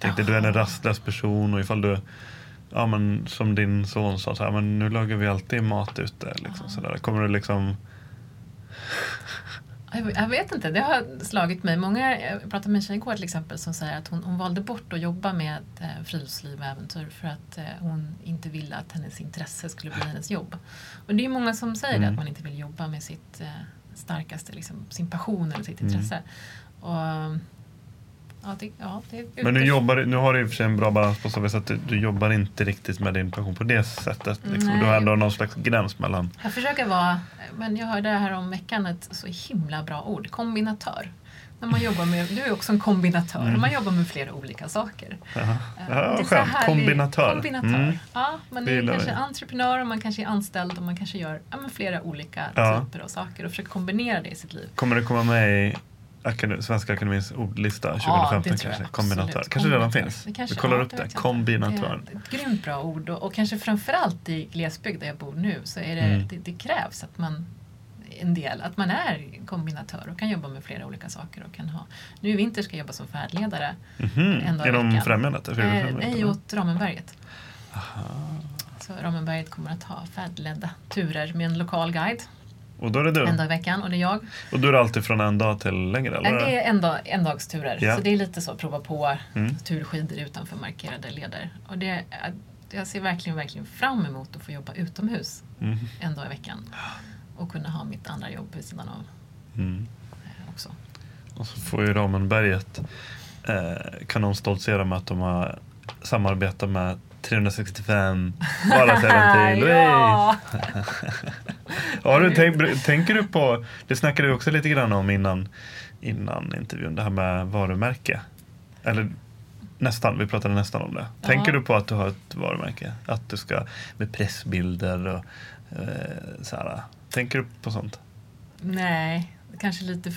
Tänkte du är en rastlös person och ifall du, ja men som din son sa, så här, men nu lagar vi alltid mat ute. Liksom, sådär. Kommer du liksom, Jag vet inte, det har slagit mig. Många, jag pratade med en tjej igår till exempel som säger att hon, hon valde bort att jobba med eh, friluftsliv och äventyr för att eh, hon inte ville att hennes intresse skulle bli hennes jobb. Och det är många som säger det, att man inte vill jobba med sitt eh, starkaste, liksom, sin passion eller sitt intresse. Och, ja, det, ja, det är men nu, ytterst- jobbar, du- nu har du i och för sig en bra balans på så vis att du, du jobbar inte riktigt med din passion på det sättet. Liksom. Du har ändå någon slags gräns mellan, Jag försöker vara, men jag hörde här om veckan ett så himla bra ord, kombinatör. När man jobbar med, du är också en kombinatör, man jobbar med flera olika saker. ja, Eh, ja det skönt, kombinatör. kombinatör. Mm. Ja, man Det är kanske vi. entreprenör och man kanske är anställd och man kanske gör ja, flera olika Ja. typer av saker och försöker kombinera det i sitt liv. Kommer det komma med i Akad- Svenska Akademins ordlista 2015 det tror kanske? Kombinatör. kanske redan finns? Det kanske- Vi kollar ja, upp det. Kombinatör. Det är ett grymt bra ord och, och kanske framförallt i glesbygd där jag bor nu så är det, Mm. det, det krävs att man en del, att man är kombinatör och kan jobba med flera olika saker och kan ha, nu i vinter ska jag jobba som färdledare Mhm. en dag i Genom veckan. Främjandet? Eh, nej, åt Ramenberget. Så Ramenberget kommer att ha färdledda turer med en lokal guide. Och då är det du? En dag i veckan och det är jag. Och då är det alltid från en dag till längre? Eller? Det är en, dag, en dags turer. Ja. Så det är lite så, prova på Mm. turskidor utanför markerade leder. Och det, jag ser verkligen, verkligen fram emot att få jobba utomhus Mm. en dag i veckan. Och kunna ha mitt andra jobb vid sidan av Mm. eh, också. Och så får ju Ramenberget eh, kan de stoltsera med att de har samarbetat med 365 <laughs> vardagsäventyr. ja! <laughs> Har du tänk, tänker du på, det snackade vi också lite grann om innan, innan intervjun, det här med varumärke. Eller nästan, vi pratade nästan om det. Ja. Tänker du på att du har ett varumärke? Att du ska med pressbilder och eh, så här. Tänker du på sånt? Nej, kanske lite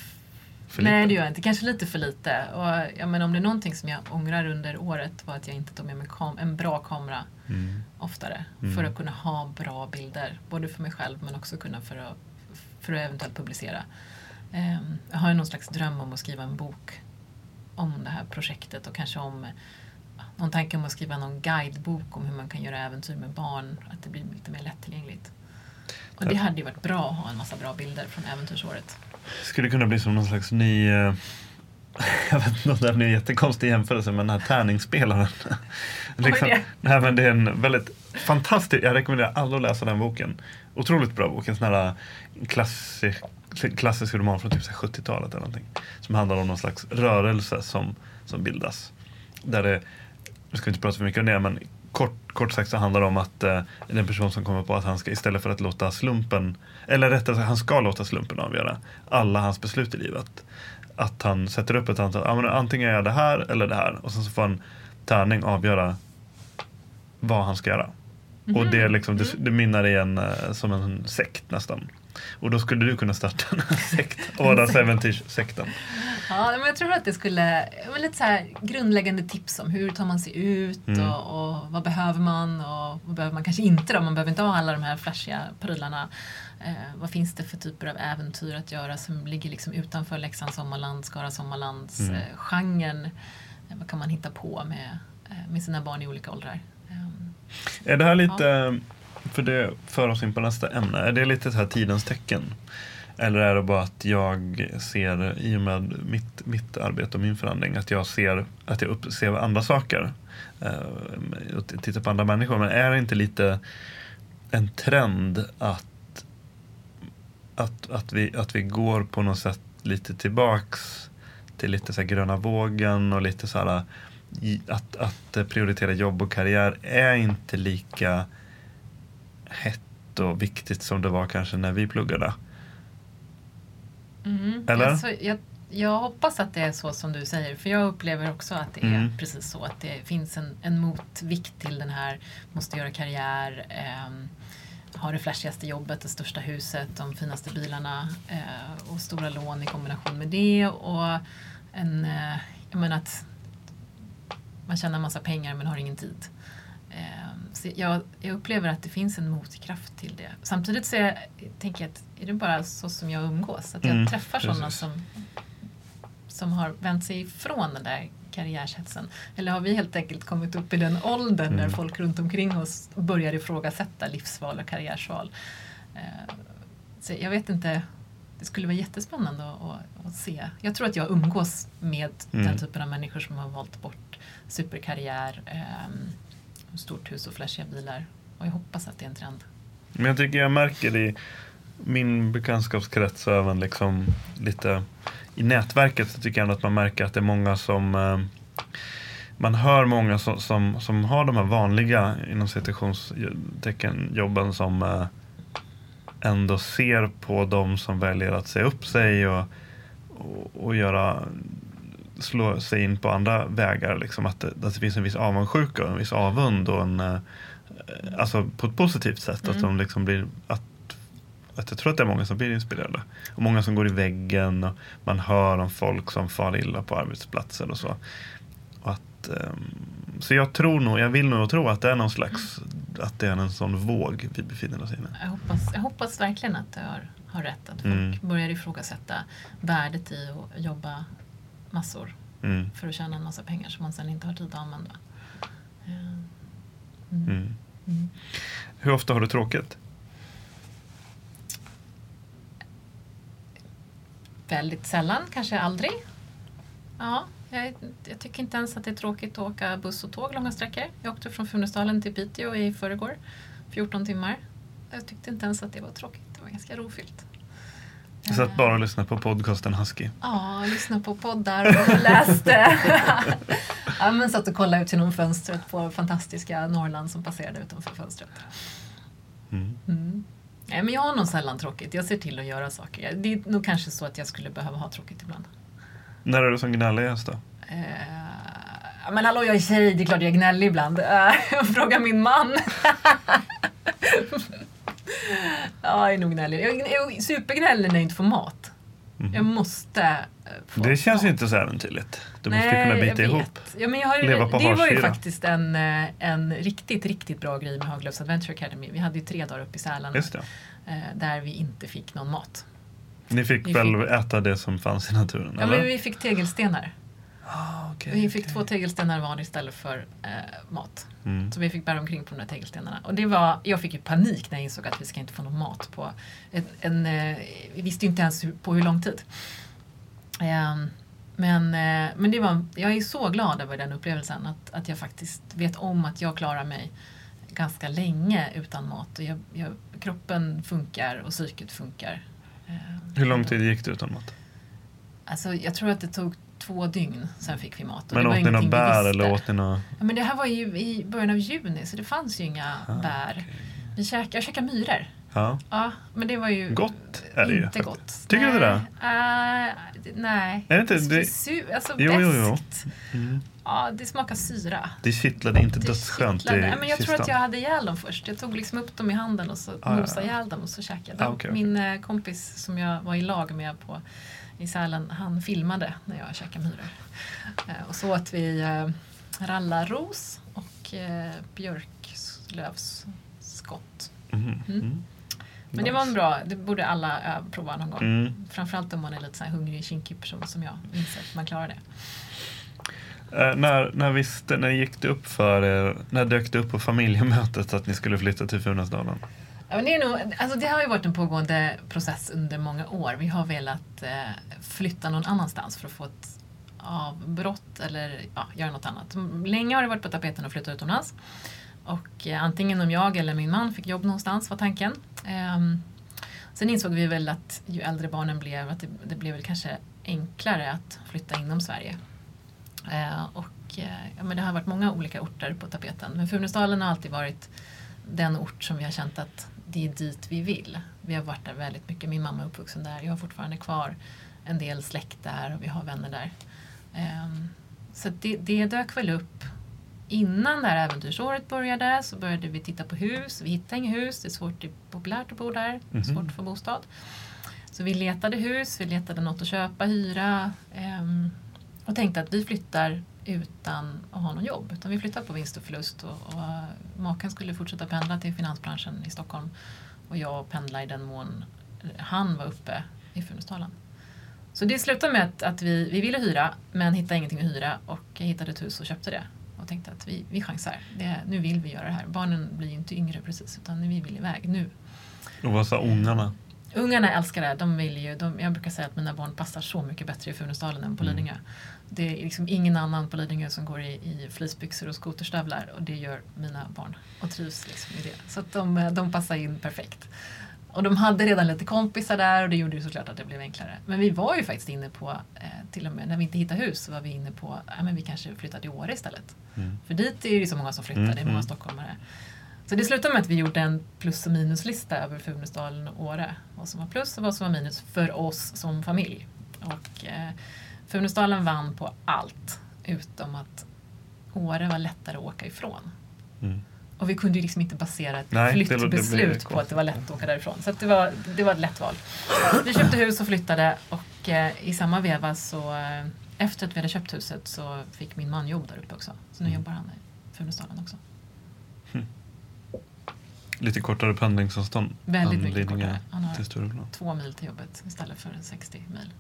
För Nej, lite? det gör jag inte. Kanske lite för lite. Och, ja, men om det är någonting som jag ångrar under året var att jag inte tog med mig en bra kamera Mm. oftare. Mm. För att kunna ha bra bilder. Både för mig själv men också kunna för att, för att eventuellt publicera. Ehm, jag har ju någon slags dröm om att skriva en bok om det här projektet och kanske om någon tanke om att skriva någon guidebok om hur man kan göra äventyr med barn. Att det blir lite mer lättillgängligt. Och det hade ju varit bra att ha en massa bra bilder från äventyrsåret. Skulle kunna bli som någon slags ny eh, <laughs> jag vet inte om det är en jättekonstig jämförelse med den här tärningsspelaren. <laughs> liksom, det? nej, men det är en väldigt fantastisk, jag rekommenderar alla att läsa den boken. Otroligt bra bok, en sån här klassisk, klassisk roman från typ så här 70-talet eller någonting. Som handlar om någon slags rörelse som, som bildas. Där det, nu ska vi inte prata för mycket om det, men kort, kort sagt så handlar det om att eh, det är en person som kommer på att han ska istället för att låta slumpen, eller rättare sagt han ska låta slumpen avgöra alla hans beslut i livet. Att han sätter upp ett antal, ja, men antingen gör jag det här eller det här och sen så får en tärning avgöra vad han ska göra. Och det, är liksom, det, det mynnar i en eh, som en sekt nästan. Och då skulle du kunna starta en <laughs> sekt, Vardagsäventyrssekten. Ja, men jag tror att det skulle, men lite så här grundläggande tips om hur tar man sig ut Mm. och, och vad behöver man och vad behöver man kanske inte då? Man behöver inte ha alla de här flashiga prylarna. Eh, vad finns det för typer av äventyr att göra som ligger liksom utanför Leksands sommarland, Skara sommarlands Mm. eh, genren? Eh, vad kan man hitta på med, eh, med sina barn i olika åldrar? Ehm, Är det här lite, för det för oss in på nästa ämne, är det lite så här tidens tecken? Eller är det bara att jag ser, i och med mitt, mitt arbete och min förändring, att jag ser att jag upp, ser andra saker? Eh, och tittar på andra människor. Men är det inte lite en trend att, att, att, vi, att vi går på något sätt lite tillbaks till lite så gröna vågen och lite så här att, att prioritera jobb och karriär är inte lika hett och viktigt som det var kanske när vi pluggade. Mm. Eller? Alltså, jag, jag hoppas att det är så som du säger, för jag upplever också att det är Mm. precis så. Att det finns en, en motvikt till den här, måste göra karriär, ehm, ha det flashigaste jobbet, det största huset, de finaste bilarna eh, och stora lån i kombination med det. Och en, eh, jag menar att man tjänar en massa pengar men har ingen tid. Ehm, Så jag, jag upplever att det finns en motkraft till det. Samtidigt så jag, tänker jag att är det bara så som jag umgås? Att jag Mm, träffar sådana precis. som, som har vänt sig ifrån den där karriärshetsen? Eller har vi helt enkelt kommit upp i den åldern där Mm. folk runt omkring oss börjar ifrågasätta livsval och karriärsval? Eh, Så jag vet inte, det skulle vara jättespännande att, att, se. Jag tror att jag umgås med Mm. den typen av människor som har valt bort superkarriär, ehm, stort hus och flashiga bilar. Och jag hoppas att det är en trend. Men jag tycker jag märker i min bekantskapskrets och även liksom lite i nätverket så tycker jag ändå att man märker att det är många som eh, man hör många som, som, som har de här vanliga inom citationstecken jobben som eh, ändå ser på de som väljer att säga upp sig och, och, och göra slå sig in på andra vägar. Liksom, att, det, att det finns en viss avundsjuka och en viss avund och en eh, alltså på ett positivt sätt. Att Mm. de liksom blir att, att jag tror att det är många som blir inspirerade. Och många som går i väggen och man hör om folk som far illa på arbetsplatser och så. Och att, ehm, så jag tror nog, jag vill nog tro att det är någon slags, att det är en sån våg vi befinner oss i nu. Jag hoppas, jag hoppas verkligen att jag har, har rätt. Att folk Mm. börjar ifrågasätta värdet i att jobba massor Mm. för att tjäna en massa pengar som man sen inte har tid att använda. Eh, Mm. Mm. Hur ofta har du tråkigt? Väldigt sällan, kanske aldrig. Ja, jag, jag, tycker inte ens att det är tråkigt att åka buss och tåg långa sträckor. Jag åkte från Funäsdalen till Piteå i förrgår, 14 timmar. Jag tyckte inte ens att det var tråkigt, det var ganska rofyllt. Jag satt bara och lyssnade på podcasten Husky. Ja, lyssnade på poddar och läste. <laughs> ja, men satt och kollade ut genom fönstret på fantastiska Norrland som passerade utanför fönstret. Mm. Mm. Nej, men jag har nog sällan tråkigt. Jag ser till att göra saker. Det är nog kanske så att jag skulle behöva ha tråkigt ibland. När är du som gnälligast då? Uh, men hallå, jag är tjej. Det är klart jag är gnällig ibland. Uh, <laughs> fråga min man. <laughs> ja, jag är nog gnällig. Jag är supergnällig när jag inte får mat. Mm. Jag måste eh, få Det känns ju inte så äventyrligt. Du måste ju kunna bita ihop. Ja, men jag har Leva på det var ju faktiskt en, en riktigt, riktigt bra grej med Haglöfs Adventure Academy. Vi hade ju tre dagar uppe i Sälen. Där vi inte fick någon mat. Ni fick vi väl fick... äta det som fanns i naturen? Ja, eller? men vi fick tegelstenar. Ah, okay, vi fick okay. två tegelstenar var istället för eh, mat. Mm. Så vi fick bära omkring på de där tegelstenarna. Och det var, jag fick ju panik när jag insåg att vi ska inte få någon mat på en, en eh, vi visste ju inte ens på hur lång tid. Eh, men, men det var, jag är så glad över den upplevelsen att, att jag faktiskt vet om att jag klarar mig ganska länge utan mat. Och jag, jag, kroppen funkar och psyket funkar. Eh, hur lång tid gick det utan mat? Alltså, jag tror att det tog två dygn, sen fick vi mat. Och men åt ni några bär eller åt ni några... Ja, men det här var ju i början av juni så det fanns ju inga ah, bär. Okay. Vi käk, jag käkade myror. Ja. ja, men det var ju gott är det inte ju, gott. Tycker nej. du det? Uh, nej. Är det inte? Det, su, alltså jo, jo, jo. Mm. Ja, det smakar syra. Det kittlade inte dödsskönt i men Jag kistan. tror att jag hade ihjäl dem först. Jag tog liksom upp dem i handen och så ah, mosade ihjäl ja, ja. dem och så käkade jag. Ah, okay, Min okay. Eh, kompis som jag var i lag med på i Sälen, han filmade när jag käkade myror. Eh, och så åt vi eh, rallarros och eh, björklövsskott. Mm. Mm. Mm. Men det var en bra, det borde alla prova någon gång. Mm. Framförallt om man är lite så här hungrig, kinkig person som jag. Inser att man klarar det. Uh, när, när, visste, när gick det upp för er, när dök det upp på familjemötet att ni skulle flytta till Funäsdalen? Ja, det, är nog, alltså det har ju varit en pågående process under många år. Vi har velat eh, flytta någon annanstans för att få ett avbrott eller ja, göra något annat. Länge har det varit på tapeten att flytta utomlands. Och eh, antingen om jag eller min man fick jobb någonstans var tanken. Eh, sen insåg vi väl att ju äldre barnen blev att det, det blev väl kanske enklare att flytta inom Sverige. Eh, och eh, ja, men det har varit många olika orter på tapeten. Men Funäsdalen har alltid varit den ort som vi har känt att det är dit vi vill. Vi har varit där väldigt mycket. Min mamma är uppvuxen där. Jag har fortfarande kvar en del släkt där och vi har vänner där. Um, så det, det dök väl upp innan det här äventyrsåret började så började vi titta på hus. Vi hittade inga hus. Det är svårt, det är populärt att bo där. Mm -hmm. Svårt att få bostad. Så vi letade hus, vi letade något att köpa, hyra um, och tänkte att vi flyttar utan att ha någon jobb. Utan vi flyttade på vinst och förlust och, och eh, maken skulle fortsätta pendla till finansbranschen i Stockholm och jag pendlade i den mån han var uppe i Funäsdalen. Så det slutade med att, att vi, vi ville hyra men hittade ingenting att hyra och jag hittade ett hus och köpte det och tänkte att vi, vi chansar. Det, nu vill vi göra det här. Barnen blir ju inte yngre precis utan vi vill iväg nu. Och vad sa ungarna? Ungarna älskar det. De vill ju, de, jag brukar säga att mina barn passar så mycket bättre i Funäsdalen än på mm. Lidingö. Det är liksom ingen annan på Lidingö som går i, i fleecebyxor och skoterstövlar och det gör mina barn och trivs liksom i det. Så att de, de passar in perfekt. Och de hade redan lite kompisar där och det gjorde ju såklart att det blev enklare. Men vi var ju faktiskt inne på, eh, till och med när vi inte hittade hus, så var vi inne på, ja men vi kanske flyttar till Åre istället. Mm. För dit är det ju så många som flyttar, mm. det är många mm. stockholmare. Så det slutade med att vi gjorde en plus och minuslista över Funäsdalen och Åre. Vad som var plus och vad som var minus för oss som familj. Och eh, Funäsdalen vann på allt utom att Åre var lättare att åka ifrån. Mm. Och vi kunde ju liksom inte basera ett Nej, flyttbeslut på att det var lätt att åka därifrån. Så det, var, det var ett lätt val. Vi köpte hus och flyttade och eh, i samma veva så eh, efter att vi hade köpt huset så fick min man jobb där uppe också. Så nu mm. jobbar han i Funäsdalen också. Lite kortare pendlingsavstånd Väldigt mycket kortare. Han har två mil till jobbet istället för 60 mil.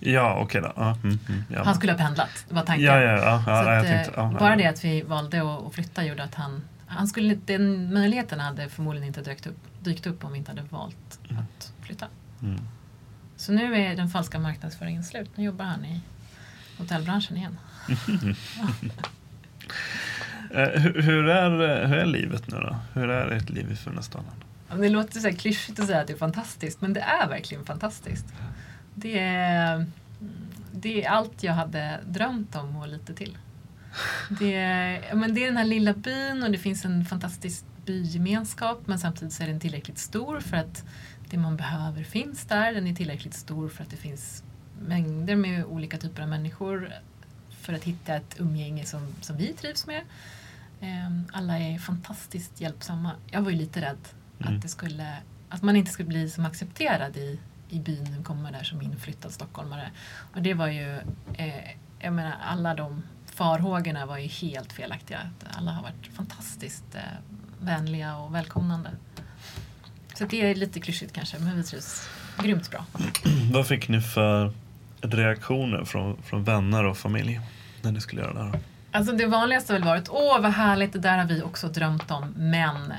Ja, okej okay då. Mm, mm, ja. Han skulle ha pendlat, det var tanken. Ja, ja, ja, att, tänkte, ja, bara det att vi valde att flytta gjorde att han, han skulle, den möjligheten hade förmodligen inte dykt upp, dykt upp om vi inte hade valt mm. att flytta. Mm. Så nu är den falska marknadsföringen slut. Nu jobbar han i hotellbranschen igen. <laughs> <laughs> <laughs> Eh, hur, hur, är, eh, hur är livet nu då? Hur är ert liv i Funäsdalen? Det låter så här klyschigt att säga att det är fantastiskt, men det är verkligen fantastiskt. Det är, det är allt jag hade drömt om och lite till. Det är, men det är den här lilla byn och det finns en fantastisk bygemenskap men samtidigt så är den tillräckligt stor för att det man behöver finns där. Den är tillräckligt stor för att det finns mängder med olika typer av människor för att hitta ett umgänge som, som vi trivs med. Ehm, alla är fantastiskt hjälpsamma. Jag var ju lite rädd mm. att, det skulle, att man inte skulle bli som accepterad i, i byn när kommer där som inflyttad stockholmare. Och det var ju, eh, jag menar alla de farhågorna var ju helt felaktiga. Alla har varit fantastiskt eh, vänliga och välkomnande. Så det är lite klyschigt kanske, men vi trivs grymt bra. <clears throat> Vad fick ni för reaktioner från, från vänner och familj när ni skulle göra det här? Alltså det vanligaste har väl varit, åh vad härligt, det där har vi också drömt om, men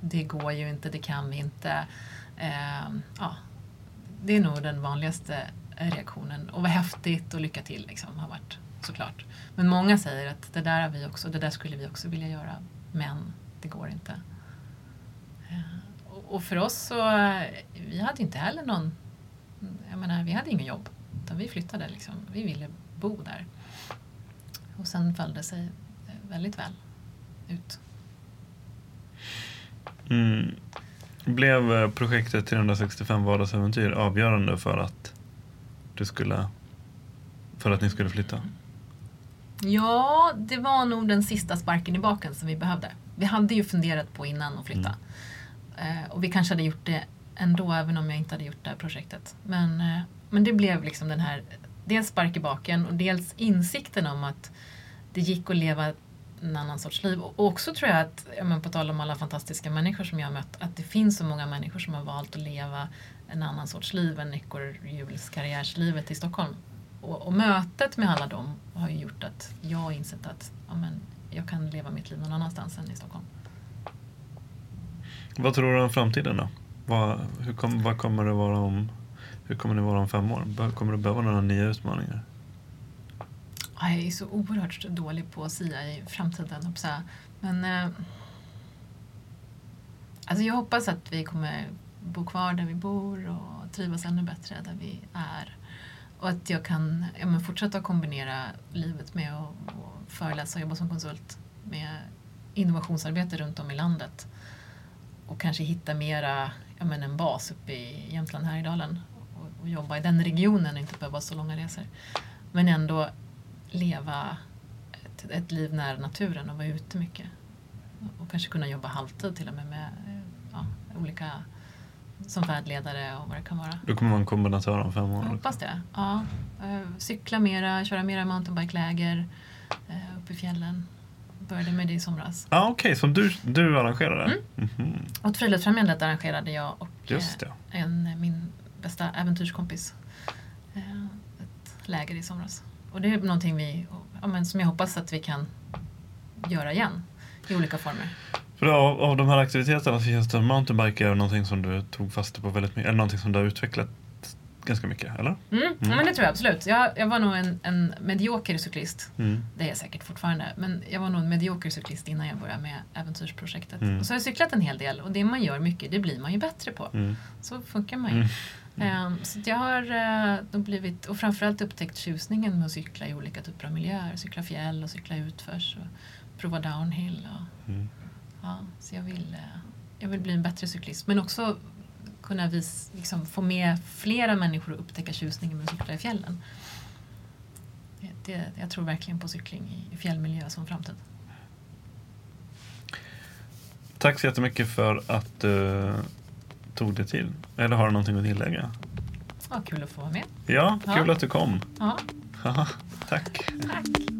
det går ju inte, det kan vi inte. Eh, ja, det är nog den vanligaste reaktionen. Och vad häftigt och lycka till liksom, har varit såklart. Men många säger att det där, har vi också, det där skulle vi också vilja göra, men det går inte. Eh, och för oss så, vi hade inte heller någon, jag menar vi hade ingen jobb. Utan vi flyttade liksom, vi ville bo där. Och sen föll det sig väldigt väl ut. Mm. Blev eh, projektet 365 vardagsäventyr avgörande för att du skulle för att ni skulle flytta? Ja, det var nog den sista sparken i baken som vi behövde. Vi hade ju funderat på innan att flytta. Mm. Eh, och vi kanske hade gjort det ändå även om jag inte hade gjort det här projektet. Men, eh, men det blev liksom den här, dels spark i baken och dels insikten om att det gick att leva en annan sorts liv. Och också tror jag att, jag men på tal om alla fantastiska människor som jag har mött, att det finns så många människor som har valt att leva en annan sorts liv än ekorrhjulskarriärslivet i Stockholm. Och, och, mötet med alla dem har ju gjort att jag har insett att ja, men, jag kan leva mitt liv någon annanstans än i Stockholm. Vad tror du om framtiden då? Vad, hur kom, vad kommer det vara om, hur kommer det vara om fem år? Kommer du behöva några nya utmaningar? Jag är så oerhört dålig på att sia i framtiden. Men eh, alltså jag hoppas att vi kommer bo kvar där vi bor och trivas ännu bättre där vi är. Och att jag kan ja, men fortsätta kombinera livet med att föreläsa och jobba som konsult med innovationsarbete runt om i landet. Och kanske hitta mera, ja, men en bas uppe i Jämtland, Härjedalen och, och jobba i den regionen och inte behöva så långa resor. Men ändå leva ett, ett liv nära naturen och vara ute mycket. Och kanske kunna jobba halvtid till och med med ja, olika som färdledare och vad det kan vara. Du kommer vara en kombinatör om fem år? Jag hoppas det. Ja. Eh, cykla mera, köra mera mountainbike-läger eh, uppe i fjällen. Började med det i somras. Ah, Okej, okay. som du, du arrangerade? Mm. Mm -hmm. Åt Friluftsfrämjandet arrangerade jag och det. En, min bästa äventyrskompis ett läger i somras. Och det är någonting vi, ja, men som jag hoppas att vi kan göra igen i olika former. För av, av de här aktiviteterna så känns det mountainbike är någonting som du tog fasta på väldigt mycket, eller någonting som du har utvecklat ganska mycket, eller? Mm, mm. Ja, men det tror jag absolut. Jag, jag var nog en, en medioker cyklist. Mm. Det är jag säkert fortfarande. Men jag var nog en medioker cyklist innan jag började med äventyrsprojektet. Mm. Och så har jag cyklat en hel del och det man gör mycket, det blir man ju bättre på. Mm. Så funkar man ju. Um, så jag har uh, blivit, och framförallt upptäckt tjusningen med att cykla i olika typer av miljöer. Cykla fjäll och cykla utförs och prova downhill. Och, mm. ja, så jag vill, uh, jag vill bli en bättre cyklist men också kunna vis, liksom, få med flera människor att upptäcka tjusningen med att cykla i fjällen. Det, jag tror verkligen på cykling i fjällmiljö som framtid. Tack så jättemycket för att uh, tog dig till. Eller har du någonting att tillägga? Ja, kul att få vara med. Ja, kul ja. att du kom. Ja. <laughs> Tack. Tack.